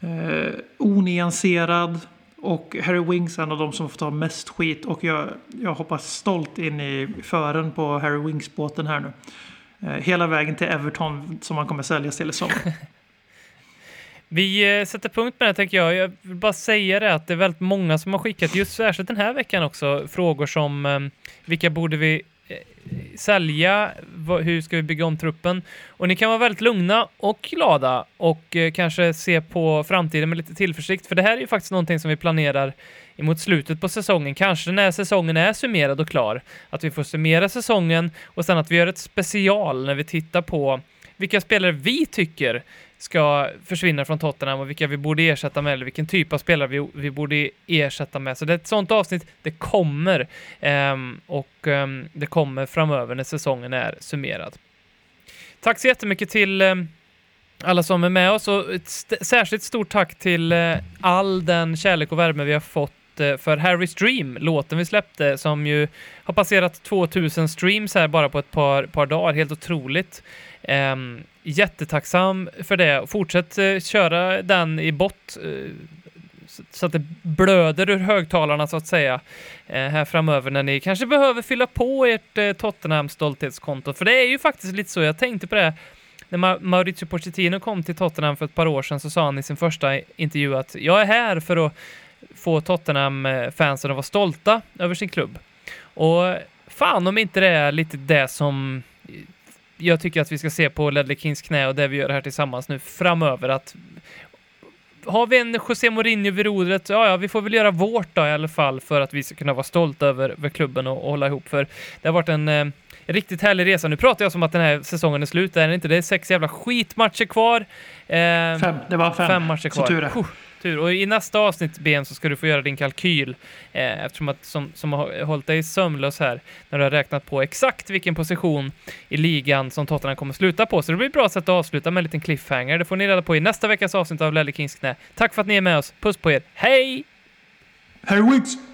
eh, onyanserad. Och Harry Winks är en av de som får ta mest skit. Och jag, jag hoppas stolt in i fören på Harry Winks-båten här nu. Eh, hela vägen till Everton som han kommer säljas till i sommar. Vi eh, sätter punkt med det tänker jag. Jag vill bara säga det att det är väldigt många som har skickat, just särskilt den här veckan också, frågor som ehm, vilka borde vi eh, sälja? Hur ska vi bygga om truppen? Och ni kan vara väldigt lugna och glada och eh, kanske se på framtiden med lite tillförsikt, för det här är ju faktiskt någonting som vi planerar emot slutet på säsongen, kanske när säsongen är summerad och klar, att vi får summera säsongen och sen att vi gör ett special när vi tittar på vilka spelare vi tycker ska försvinna från Tottenham och vilka vi borde ersätta med, eller vilken typ av spelare vi, vi borde ersätta med. Så det är ett sånt avsnitt, det kommer. um, och um, det kommer framöver när säsongen är summerad. Tack så jättemycket till um, alla som är med oss och ett st- särskilt stort tack till uh, all den kärlek och värme vi har fått Eh, för Harry's Dream, låten vi släppte, som ju har passerat 2000 streams här bara på ett par, par dagar. Helt otroligt. Um, jättetacksam för det. Fortsätt uh, köra den i bott eh, uh, så- så att det blöder ur högtalarna så att säga uh, här framöver när ni kanske behöver fylla på ert Tottenham stolthetskonto. För det är ju faktiskt lite så, jag tänkte på det när Ma- Pochettino kom till Tottenham för ett par år sedan så sa han i sin första intervju att jag är här för att få Tottenham-fansen att vara stolta över sin klubb. Och fan om inte det är lite det som jag tycker att vi ska se på Ledley Kings knä och det vi gör här tillsammans nu framöver att har vi en José Mourinho vid rodret, ja, ja, vi får väl göra vårt då i alla fall för att vi ska kunna vara stolta över, över klubben och, och hålla ihop. För det har varit en eh, riktigt härlig resa. Nu pratar jag som att den här säsongen är slut, det är den inte. Det är sex jävla skitmatcher kvar. Eh, Fem, det var fem. Fem matcher Så kvar. tur är. Tur. Och i nästa avsnitt, Ben, så ska du få göra din kalkyl eh, eftersom att som, som har hållit dig sömnlös här när du har räknat på exakt vilken position i ligan som Tottenham kommer sluta på. Så det blir ett bra sätt att avsluta med en liten cliffhanger. Det får ni reda på i nästa veckas avsnitt av Lelle Kings knä. Tack för att ni är med oss. Puss på er. Hej! Harry Wicks!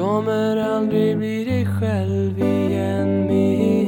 kommer aldrig bli dig själv igen min